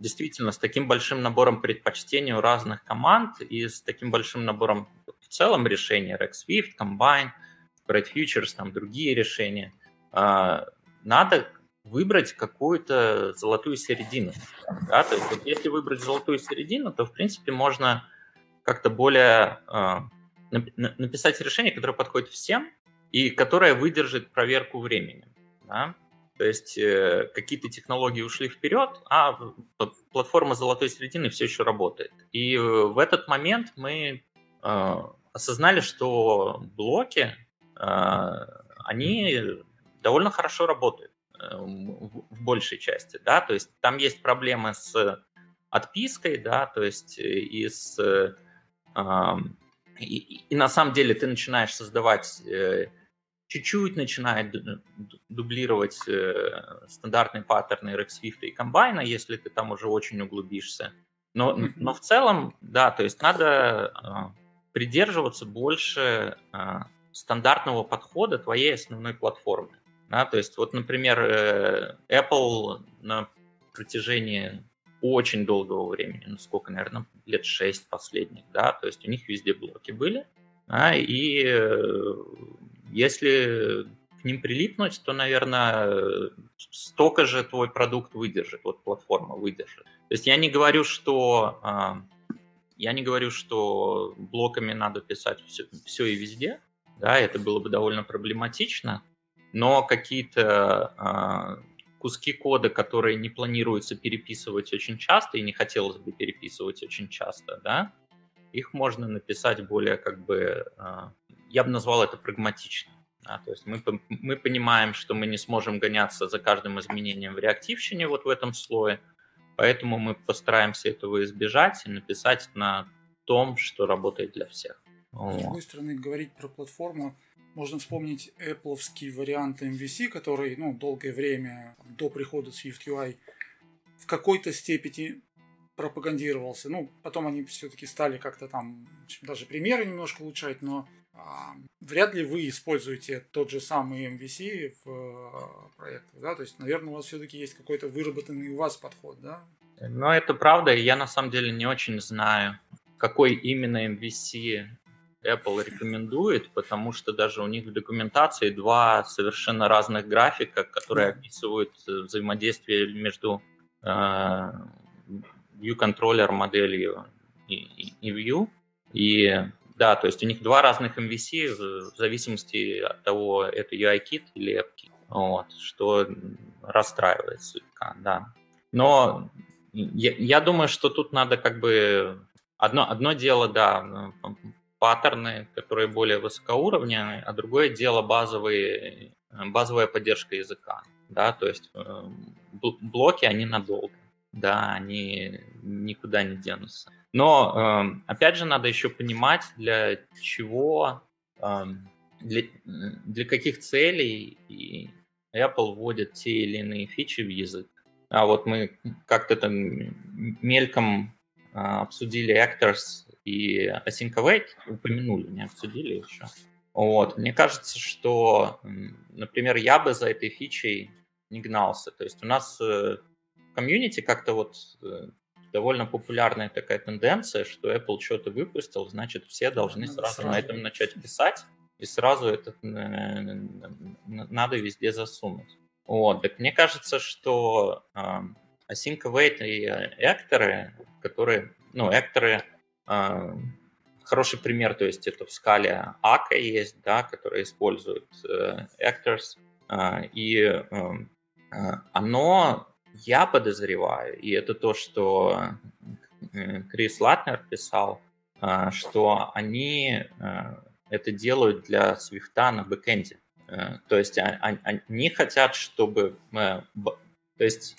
Speaker 3: действительно с таким большим набором предпочтений у разных команд и с таким большим набором в целом решений, Rex Swift, Combine, Spread Futures, там другие решения, надо выбрать какую-то золотую середину. Да? То есть вот если выбрать золотую середину, то в принципе можно как-то более написать решение, которое подходит всем и которое выдержит проверку временем. Да? То есть э, какие-то технологии ушли вперед, а платформа золотой середины все еще работает. И в этот момент мы э, осознали, что блоки, э, они довольно хорошо работают э, в большей части, да, то есть там есть проблемы с отпиской, да, то есть э, и с э, и, и на самом деле ты начинаешь создавать чуть-чуть начинает дублировать стандартные паттерны RxSwift и комбайна, если ты там уже очень углубишься. Но, но в целом, да, то есть надо придерживаться больше стандартного подхода твоей основной платформы. Да, то есть вот, например, э, Apple на протяжении очень долгого времени, ну сколько, наверное, лет 6 последних, да, то есть у них везде блоки были, да, и э, если к ним прилипнуть, то, наверное, столько же твой продукт выдержит, вот платформа выдержит. То есть я не говорю, что а, я не говорю, что блоками надо писать все, все и везде, да, это было бы довольно проблематично, но какие-то э, куски кода, которые не планируется переписывать очень часто и не хотелось бы переписывать очень часто, да, их можно написать более как бы, э, я бы назвал это прагматично. Да, то есть мы, мы понимаем, что мы не сможем гоняться за каждым изменением в реактивщине вот в этом слое, поэтому мы постараемся этого избежать и написать на том, что работает для всех.
Speaker 1: С другой стороны, говорить про платформу можно вспомнить Apple вариант MVC, который ну, долгое время до прихода Swift UI в какой-то степени пропагандировался. Ну, потом они все-таки стали как-то там даже примеры немножко улучшать, но а, вряд ли вы используете тот же самый MVC в а, проектах, да? То есть, наверное, у вас все-таки есть какой-то выработанный у вас подход, да?
Speaker 3: Ну, это правда, и я на самом деле не очень знаю, какой именно MVC Apple рекомендует, потому что даже у них в документации два совершенно разных графика, которые описывают э, взаимодействие между э, view controller моделью и, и, и view. И да, то есть у них два разных MVC в зависимости от того, это UI-кит или AppKit, вот, что расстраивает слегка, да. Но я, я думаю, что тут надо как бы одно, одно дело, да, паттерны, которые более высокоуровневые, а другое дело базовые, э, базовая поддержка языка. Да, то есть э, блоки, они надолго, да, они никуда не денутся. Но, э, опять же, надо еще понимать, для чего, для, для каких целей Apple вводит те или иные фичи в язык. А вот мы как-то там мельком обсудили Actors и Async Await упомянули, не обсудили еще. Вот. Мне кажется, что, например, я бы за этой фичей не гнался. То есть у нас э, в комьюнити как-то вот э, довольно популярная такая тенденция, что Apple что-то выпустил, значит, все должны сразу, сразу на этом начать писать, и сразу это надо везде засунуть. Вот. Так мне кажется, что Async Await и Actor, которые, ну, а, хороший пример, то есть это в скале Ака есть, да, которая использует э, Actors, э, и э, оно, я подозреваю, и это то, что Крис Латнер писал, э, что они э, это делают для Свифта на бэкэнде. Э, то есть а, а, они хотят, чтобы... Э, то есть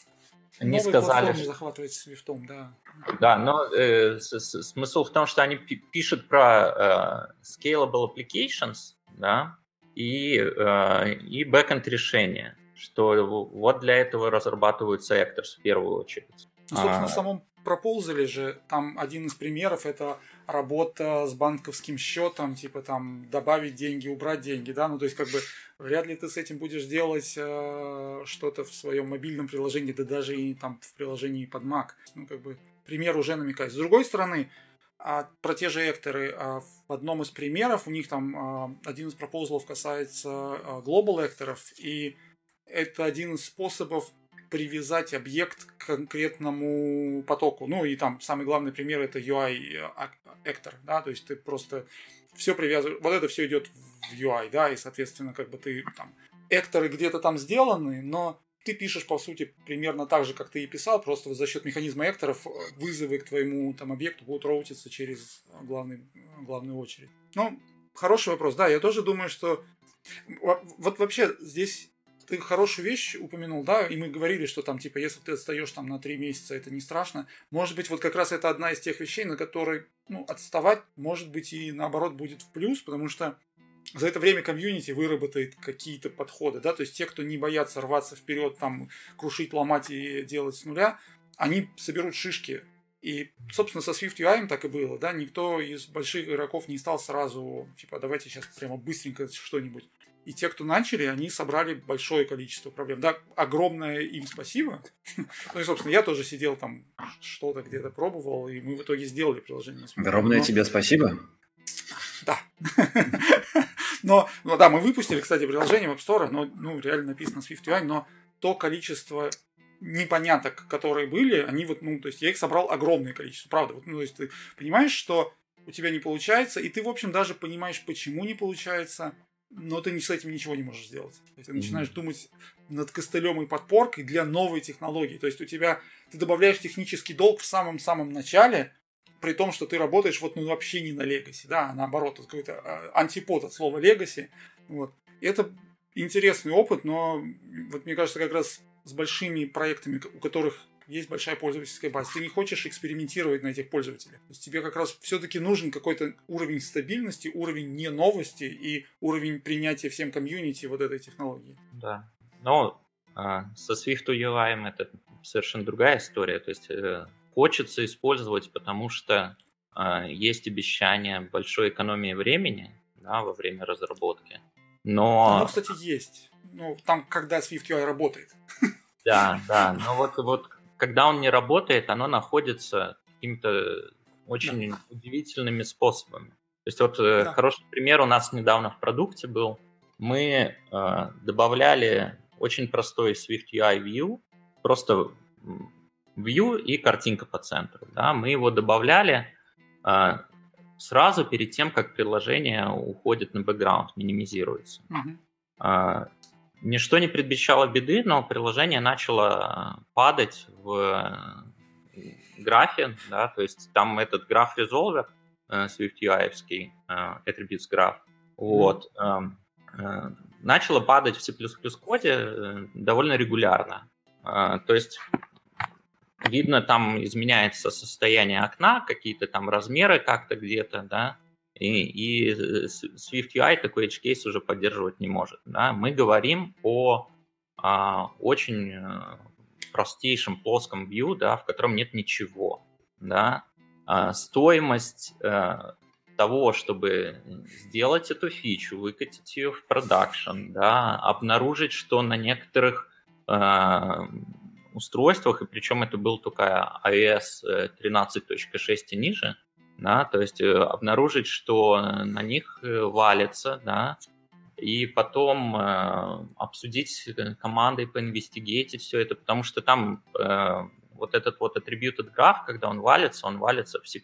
Speaker 3: они Новый сказали,
Speaker 1: что... захватывать свифтом, да.
Speaker 3: Да, но э, с, с, смысл в том, что они пишут про э, scalable applications, да, и, э, и backend решения, что вот для этого разрабатываются Actors в первую очередь.
Speaker 1: Ну, собственно, а... в самом проползали же, там один из примеров это работа с банковским счетом, типа там добавить деньги, убрать деньги, да, ну то есть как бы вряд ли ты с этим будешь делать э, что-то в своем мобильном приложении, да даже и там в приложении под Mac. Ну как бы пример уже намекает. С другой стороны, а про те же экторы, а в одном из примеров у них там а, один из пропозалов касается а, global экторов, и это один из способов привязать объект к конкретному потоку. Ну и там самый главный пример это UI Эктор, да, то есть ты просто все привязываешь, вот это все идет в UI, да, и соответственно как бы ты там экторы где-то там сделаны, но ты пишешь, по сути, примерно так же, как ты и писал, просто за счет механизма экторов вызовы к твоему там объекту будут роутиться через главный, главную очередь. Ну, хороший вопрос. Да, я тоже думаю, что вот вообще здесь ты хорошую вещь упомянул, да, и мы говорили, что там, типа, если ты отстаешь там на три месяца, это не страшно. Может быть, вот как раз это одна из тех вещей, на которой, ну, отставать, может быть, и наоборот будет в плюс, потому что за это время комьюнити выработает какие-то подходы, да, то есть те, кто не боятся рваться вперед, там, крушить, ломать и делать с нуля, они соберут шишки. И, собственно, со Swift UI так и было, да, никто из больших игроков не стал сразу, типа, давайте сейчас прямо быстренько что-нибудь. И те, кто начали, они собрали большое количество проблем. Да, огромное им спасибо. Ну и, собственно, я тоже сидел там, что-то где-то пробовал, и мы в итоге сделали приложение.
Speaker 2: Огромное Но... тебе спасибо.
Speaker 1: Да. Но, ну да, мы выпустили, кстати, приложение в App Store, но ну, реально написано SwiftUI, но то количество непоняток, которые были, они вот, ну, то есть я их собрал огромное количество, правда. Вот, ну, то есть ты понимаешь, что у тебя не получается, и ты, в общем, даже понимаешь, почему не получается, но ты с этим ничего не можешь сделать. То есть ты начинаешь mm-hmm. думать над костылем и подпоркой для новой технологии. То есть у тебя, ты добавляешь технический долг в самом-самом начале, при том, что ты работаешь вот ну, вообще не на Legacy, да, а наоборот, какой-то а, антипод от слова Legacy. Вот. И это интересный опыт, но вот мне кажется, как раз с большими проектами, у которых есть большая пользовательская база. Ты не хочешь экспериментировать на этих пользователях. То есть тебе как раз все-таки нужен какой-то уровень стабильности, уровень не новости и уровень принятия всем комьюнити вот этой технологии.
Speaker 3: Да. Но а, со Swift UI это совершенно другая история. То есть э, хочется использовать, потому что э, есть обещание большой экономии времени да, во время разработки. Но...
Speaker 1: Ну, кстати, есть. Ну, там, когда Swift UI работает.
Speaker 3: Да, да. Но вот, вот когда он не работает, оно находится какими-то очень да. удивительными способами. То есть вот э, да. хороший пример у нас недавно в продукте был. Мы э, добавляли очень простой Swift UI View, просто view и картинка по центру. Да? Мы его добавляли э, сразу перед тем, как приложение уходит на бэкграунд, минимизируется. Э, ничто не предвещало беды, но приложение начало падать в графе, да, то есть там этот граф resolver э, Swift UI, э, attributes graph, вот, mm-hmm. э, начало падать в C++ коде э, довольно регулярно. Э, то есть видно, там изменяется состояние окна, какие-то там размеры как-то где-то, да, и, и Swift UI такой edge case уже поддерживать не может. Да? Мы говорим о а, очень э, простейшем плоском view, да, в котором нет ничего. Да? А, стоимость а, того, чтобы сделать эту фичу, выкатить ее в продакшн, да, обнаружить, что на некоторых а, устройствах, и причем это был только iOS 13.6 и ниже, да, то есть э, обнаружить, что на них э, валится, да, и потом э, обсудить командой, поинвестигейтить все это, потому что там э, вот этот вот attributed graph, когда он валится, он валится в C++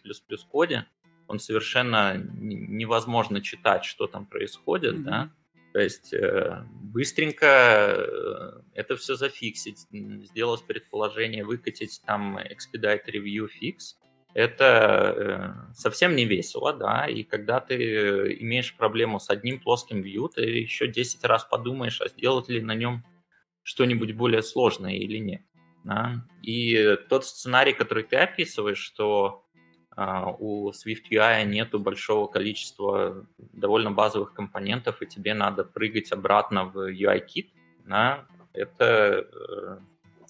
Speaker 3: коде, он совершенно невозможно читать, что там происходит, mm-hmm. да, то есть э, быстренько э, это все зафиксить, сделать предположение, выкатить там expedite review fix, это э, совсем не весело, да, и когда ты имеешь проблему с одним плоским view, ты еще 10 раз подумаешь, а сделать ли на нем что-нибудь более сложное или нет. Да? И тот сценарий, который ты описываешь, что а, у Swift UI нету большого количества довольно базовых компонентов, и тебе надо прыгать обратно в UI-кит, да, это э,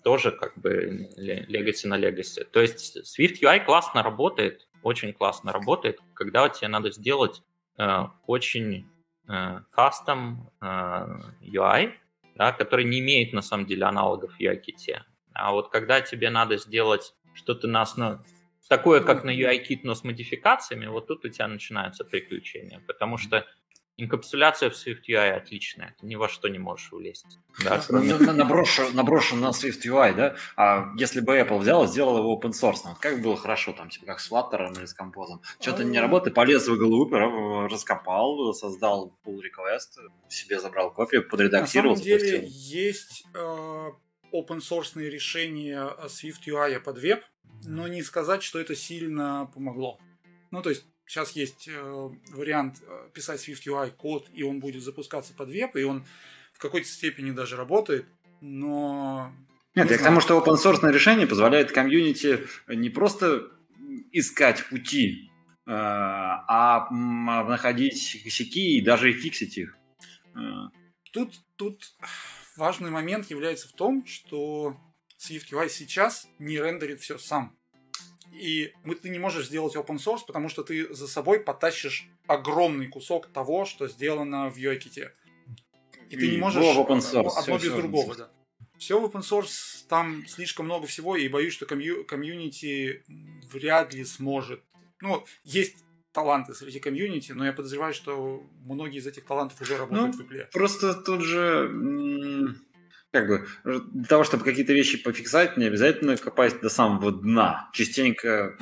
Speaker 3: тоже как бы legacy на legacy. То есть Swift UI классно работает, очень классно работает, когда тебе надо сделать э, очень э, custom э, UI, да, который не имеет на самом деле аналогов в UIKit. А вот когда тебе надо сделать что-то на основе такое, как на UIKit, но с модификациями, вот тут у тебя начинаются приключения, потому что Инкапсуляция в SwiftUI отличная, ты ни во что не можешь влезть.
Speaker 2: Да, кроме... наброшу, наброшу на SwiftUI, да? А если бы Apple взял и сделал его open source, вот как было хорошо, там, типа как с Flutter или с Compose. Что-то не работает, полез в иглу, раскопал, создал pull request, себе забрал копию, подредактировал,
Speaker 1: На самом деле запустил. есть э, open source решения SwiftUI под веб, но не сказать, что это сильно помогло. Ну, то есть Сейчас есть э, вариант э, писать Swift UI код, и он будет запускаться под веб, и он в какой-то степени даже работает, но...
Speaker 2: Нет, не я знаю. к тому, что open source решение позволяет комьюнити не просто искать пути, э, а находить косяки и даже фиксить их.
Speaker 1: Тут, тут важный момент является в том, что Swift UI сейчас не рендерит все сам. И ты не можешь сделать open source, потому что ты за собой потащишь огромный кусок того, что сделано в UIKit. И, и ты не можешь в open source. одно все, без все другого. Да. Все в open source, там слишком много всего, и боюсь, что комью- комьюнити вряд ли сможет. Ну, есть таланты среди комьюнити, но я подозреваю, что многие из этих талантов уже работают ну, в Apple.
Speaker 2: Просто тут же как бы для того, чтобы какие-то вещи пофиксать, не обязательно копать до самого дна. Частенько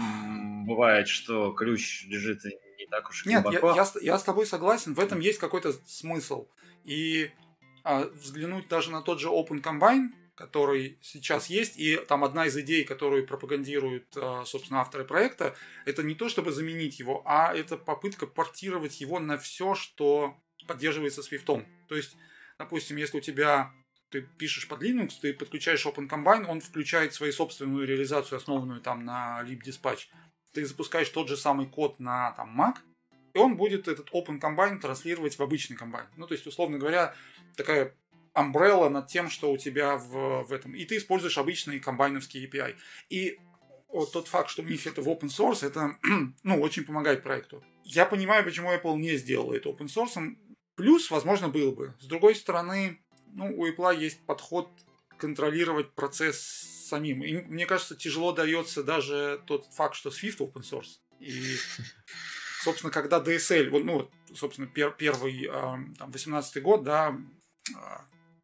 Speaker 2: бывает, что ключ лежит не так уж
Speaker 1: и Нет, глубоко. Я, я, я с тобой согласен, в этом есть какой-то смысл. И а, взглянуть даже на тот же Open Combine, который сейчас есть, и там одна из идей, которую пропагандируют, а, собственно, авторы проекта, это не то, чтобы заменить его, а это попытка портировать его на все, что поддерживается Swift. То есть, допустим, если у тебя ты пишешь под Linux, ты подключаешь OpenCombine, он включает свою собственную реализацию, основанную там на libdispatch. Ты запускаешь тот же самый код на там, Mac, и он будет этот OpenCombine транслировать в обычный комбайн. Ну, то есть, условно говоря, такая umbrella над тем, что у тебя в, в этом. И ты используешь обычный комбайновский API. И вот тот факт, что у них это в open source, это ну, очень помогает проекту. Я понимаю, почему Apple не сделал это open source. Плюс, возможно, был бы. С другой стороны, ну, у Apple есть подход контролировать процесс самим. И мне кажется, тяжело дается даже тот факт, что Swift open source. И, собственно, когда DSL, ну, собственно, пер, первый, э, там, 18 год, да, э,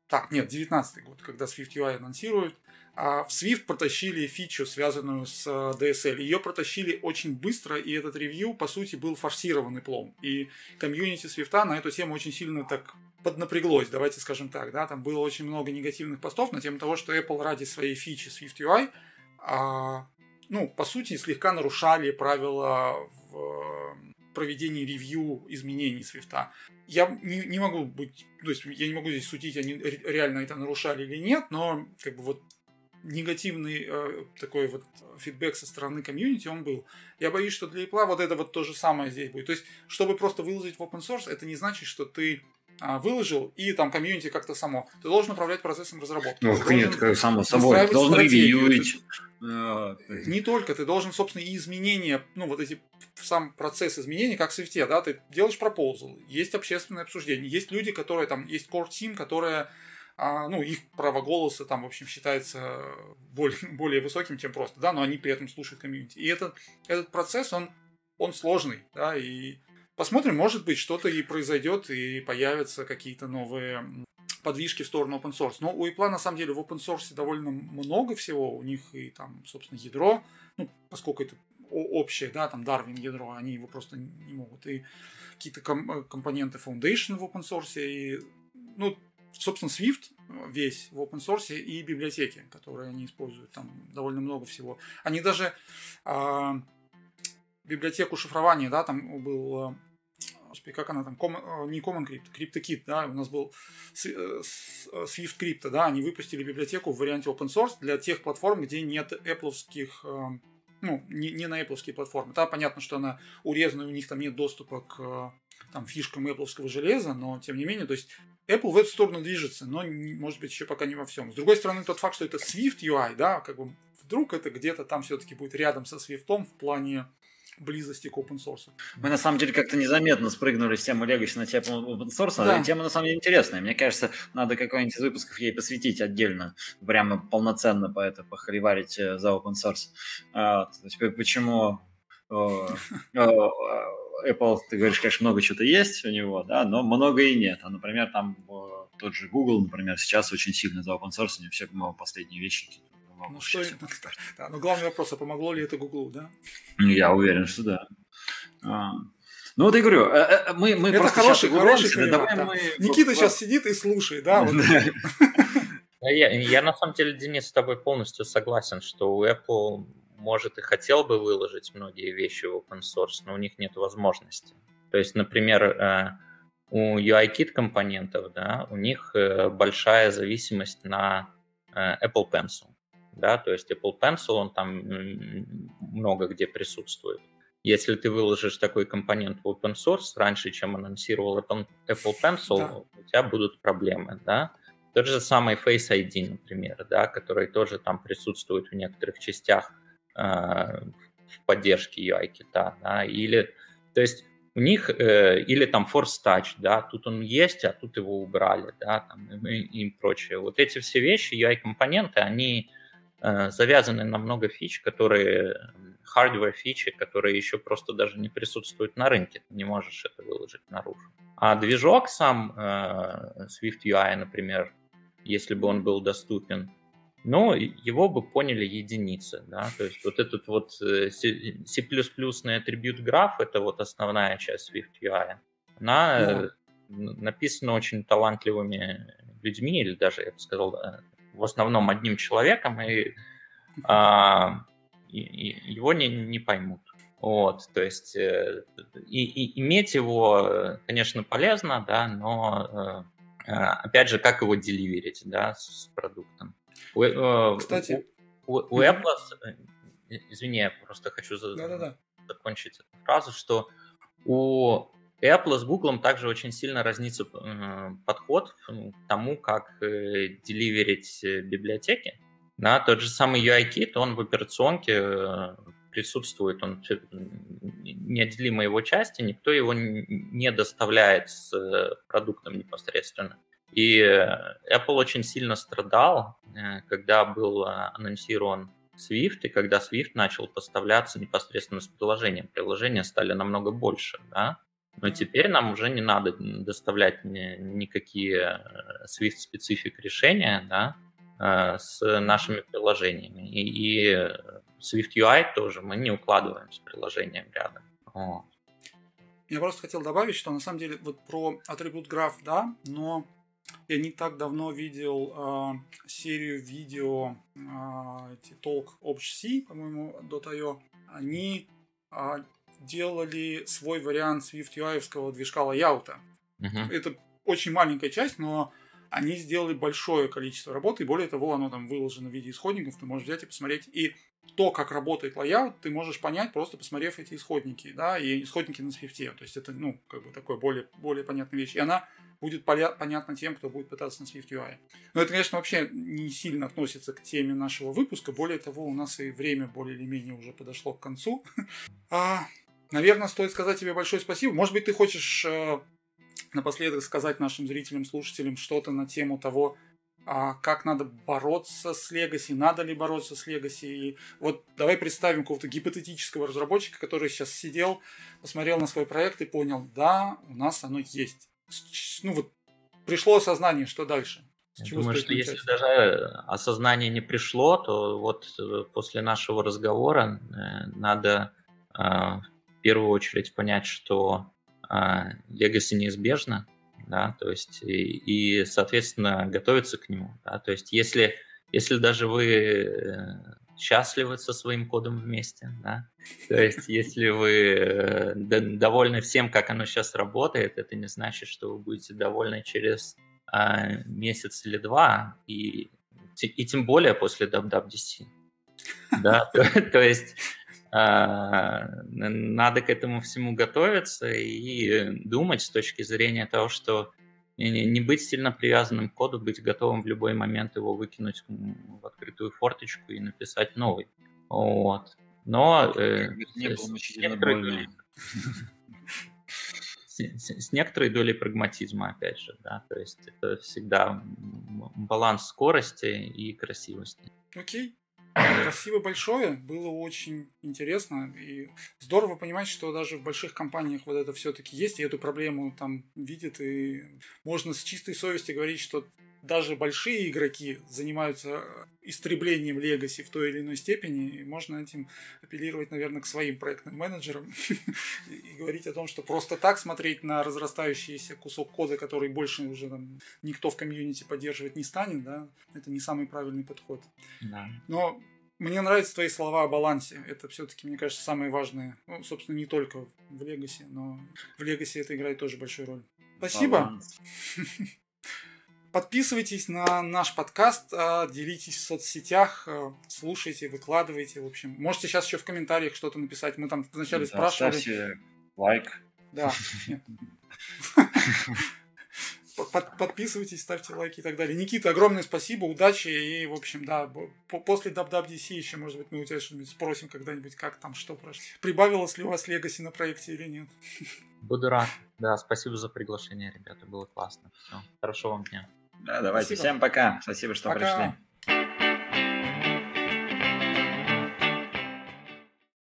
Speaker 1: так, нет, 19 год, когда Swift UI анонсируют, а в Swift протащили фичу, связанную с DSL. Ее протащили очень быстро, и этот ревью, по сути, был форсированный плом. И комьюнити Swift на эту тему очень сильно так поднапряглось, давайте скажем так, да, там было очень много негативных постов на тему того, что Apple ради своей фичи Swift UI, а, ну, по сути, слегка нарушали правила в проведении ревью изменений Swift. Я не, не могу быть, то есть я не могу здесь судить, они реально это нарушали или нет, но как бы вот негативный э, такой вот фидбэк со стороны комьюнити он был. Я боюсь, что для Apple вот это вот то же самое здесь будет. То есть, чтобы просто выложить в open source, это не значит, что ты выложил, и там комьюнити как-то само. Ты должен управлять процессом разработки.
Speaker 2: Ну, нет, как само собой. Ты должен ревьюить.
Speaker 1: А, не только, ты должен, собственно, и изменения, ну, вот эти, сам процесс изменений, как в свифте, да, ты делаешь пропозал, есть общественное обсуждение, есть люди, которые там, есть core team, которые а, ну, их право голоса там, в общем, считается более, более высоким, чем просто, да, но они при этом слушают комьюнити. И этот, этот процесс, он, он сложный, да, и Посмотрим, может быть, что-то и произойдет, и появятся какие-то новые подвижки в сторону open source. Но у Apple на самом деле в open source довольно много всего. У них и там, собственно, ядро, ну, поскольку это общее, да, там Darwin ядро, они его просто не могут. И какие-то ком- компоненты Foundation в open source, и, ну, собственно, Swift весь в open source и библиотеки, которые они используют, там довольно много всего. Они даже а, библиотеку шифрования, да, там был а, господи, как она там, Com, э, не Common Crypto, CryptoKit, да, у нас был э, э, Swift Crypto, да, они выпустили библиотеку в варианте open source для тех платформ, где нет Apple, ну, не, не на Apple платформы. Да, понятно, что она урезана, у них там нет доступа к там, фишкам Apple железа, но тем не менее, то есть Apple в эту сторону движется, но, может быть, еще пока не во всем. С другой стороны, тот факт, что это Swift UI, да, как бы вдруг это где-то там все-таки будет рядом со Swift в плане близости к open source.
Speaker 2: Мы на самом деле как-то незаметно спрыгнули с темы Legacy на тему open source. Да. Тема на самом деле интересная. Мне кажется, надо какой-нибудь из выпусков ей посвятить отдельно, прямо полноценно по это похориварить э, за open source. А, то есть почему Apple, ты говоришь, конечно, много чего-то есть у него, да, но много и нет. А, например, там тот же Google, например, сейчас очень сильно за open source, у него все последние вещи
Speaker 1: ну, что, да, но главный вопрос, а помогло ли это Google, да?
Speaker 2: Я уверен, что да. А. Ну вот я говорю, э, э, мы, мы
Speaker 1: это просто хороший, хороший пример, давай да. мы... Никита сейчас сидит и слушает, да? Вот.
Speaker 3: Я, я на самом деле, Денис, с тобой полностью согласен, что у Apple может и хотел бы выложить многие вещи в open source, но у них нет возможности. То есть, например, э, у UIKit компонентов, да, у них большая зависимость на Apple Pencil да, то есть Apple Pencil, он там много где присутствует. Если ты выложишь такой компонент в open source раньше, чем анонсировал Apple Pencil, да. у тебя будут проблемы, да. Тот же самый Face ID, например, да, который тоже там присутствует в некоторых частях э, в поддержке UI-кита, да, или, то есть у них, э, или там Force Touch, да, тут он есть, а тут его убрали, да, там, и, и прочее. Вот эти все вещи, UI-компоненты, они завязаны на много фич, которые hardware фичи, которые еще просто даже не присутствуют на рынке. Ты не можешь это выложить наружу. А движок сам э, Swift UI, например, если бы он был доступен, ну, его бы поняли единицы, да, то есть вот этот вот э, C++ атрибут граф, это вот основная часть Swift UI, она yeah. написана очень талантливыми людьми, или даже, я бы сказал, в основном одним человеком, и, а, и, и его не, не поймут. Вот, то есть э, и, и иметь его, конечно, полезно, да, но э, опять же, как его деливерить, да, с продуктом. У,
Speaker 1: э, Кстати,
Speaker 3: у, у, у Apple, извини, я просто хочу за, закончить эту фразу, что у Apple с Google также очень сильно разнится э, подход к тому, как э, деливерить э, библиотеки. Да, тот же самый UIKit, он в операционке присутствует, он неотделимой его части, никто его не доставляет с продуктом непосредственно. И Apple очень сильно страдал, когда был анонсирован Swift, и когда Swift начал поставляться непосредственно с приложением. Приложения стали намного больше, да, но теперь нам уже не надо доставлять ни, никакие э, Swift-специфик решения да, э, с нашими приложениями. И, и Swift UI тоже мы не укладываем с приложением рядом. Вот.
Speaker 1: Я просто хотел добавить, что на самом деле вот про атрибут граф, да, но я не так давно видел э, серию видео э, Talk Obj по-моему, Dot.io. Они э, делали свой вариант Swift UI движка лайаута. Uh-huh. Это очень маленькая часть, но они сделали большое количество работы, и более того, оно там выложено в виде исходников, ты можешь взять и посмотреть. И то, как работает layout, ты можешь понять, просто посмотрев эти исходники, да, и исходники на Swift. То есть это, ну, как бы такое более, более понятная вещь. И она будет понятна тем, кто будет пытаться на SwiftUI. Но это, конечно, вообще не сильно относится к теме нашего выпуска. Более того, у нас и время более или менее уже подошло к концу. А, Наверное, стоит сказать тебе большое спасибо. Может быть, ты хочешь э, напоследок сказать нашим зрителям, слушателям что-то на тему того, а как надо бороться с Legacy, надо ли бороться с Legacy. И вот давай представим какого-то гипотетического разработчика, который сейчас сидел, посмотрел на свой проект и понял, да, у нас оно есть. Ну вот пришло осознание, что дальше?
Speaker 3: Я думаю, что если даже осознание не пришло, то вот э, после нашего разговора э, надо первую очередь понять, что а, Legacy неизбежно, да, то есть и, и, соответственно, готовиться к нему, да, то есть если, если даже вы э, счастливы со своим кодом вместе, да, то есть если вы э, довольны всем, как оно сейчас работает, это не значит, что вы будете довольны через а, месяц или два, и, и тем более после WWDC, да, то, то есть надо к этому всему готовиться и думать с точки зрения того, что не быть сильно привязанным к коду, быть готовым в любой момент его выкинуть в открытую форточку и написать новый. Вот. Но э, не с, с, некоторой долей, с, с некоторой долей прагматизма, опять же, да, то есть это всегда баланс скорости и красивости.
Speaker 1: Окей. Спасибо большое, было очень интересно и здорово понимать, что даже в больших компаниях вот это все-таки есть, и эту проблему там видят, и можно с чистой совестью говорить, что даже большие игроки занимаются истреблением легаси в той или иной степени, и можно этим апеллировать, наверное, к своим проектным менеджерам и говорить о том, что просто так смотреть на разрастающийся кусок кода, который больше уже там, никто в комьюнити поддерживать не станет, да, это не самый правильный подход. Да. Но мне нравятся твои слова о балансе. Это все-таки, мне кажется, самое важное. Ну, собственно, не только в Легасе, но в Легасе это играет тоже большую роль. Спасибо. Подписывайтесь на наш подкаст, а, делитесь в соцсетях, а, слушайте, выкладывайте. В общем, можете сейчас еще в комментариях что-то написать. Мы там вначале да, спрашивали.
Speaker 2: Ставьте лайк.
Speaker 1: Да. Под, подписывайтесь, ставьте лайки и так далее. Никита, огромное спасибо, удачи. И, в общем, да, после WWDC еще, может быть, мы у тебя что-нибудь спросим когда-нибудь, как там, что прошло. Прибавилось ли у вас Легаси на проекте или нет?
Speaker 3: Буду рад. Да, спасибо за приглашение, ребята, было классно. Все. Хорошо вам дня.
Speaker 2: Да, давайте. Спасибо. Всем пока. Спасибо, что пока. пришли.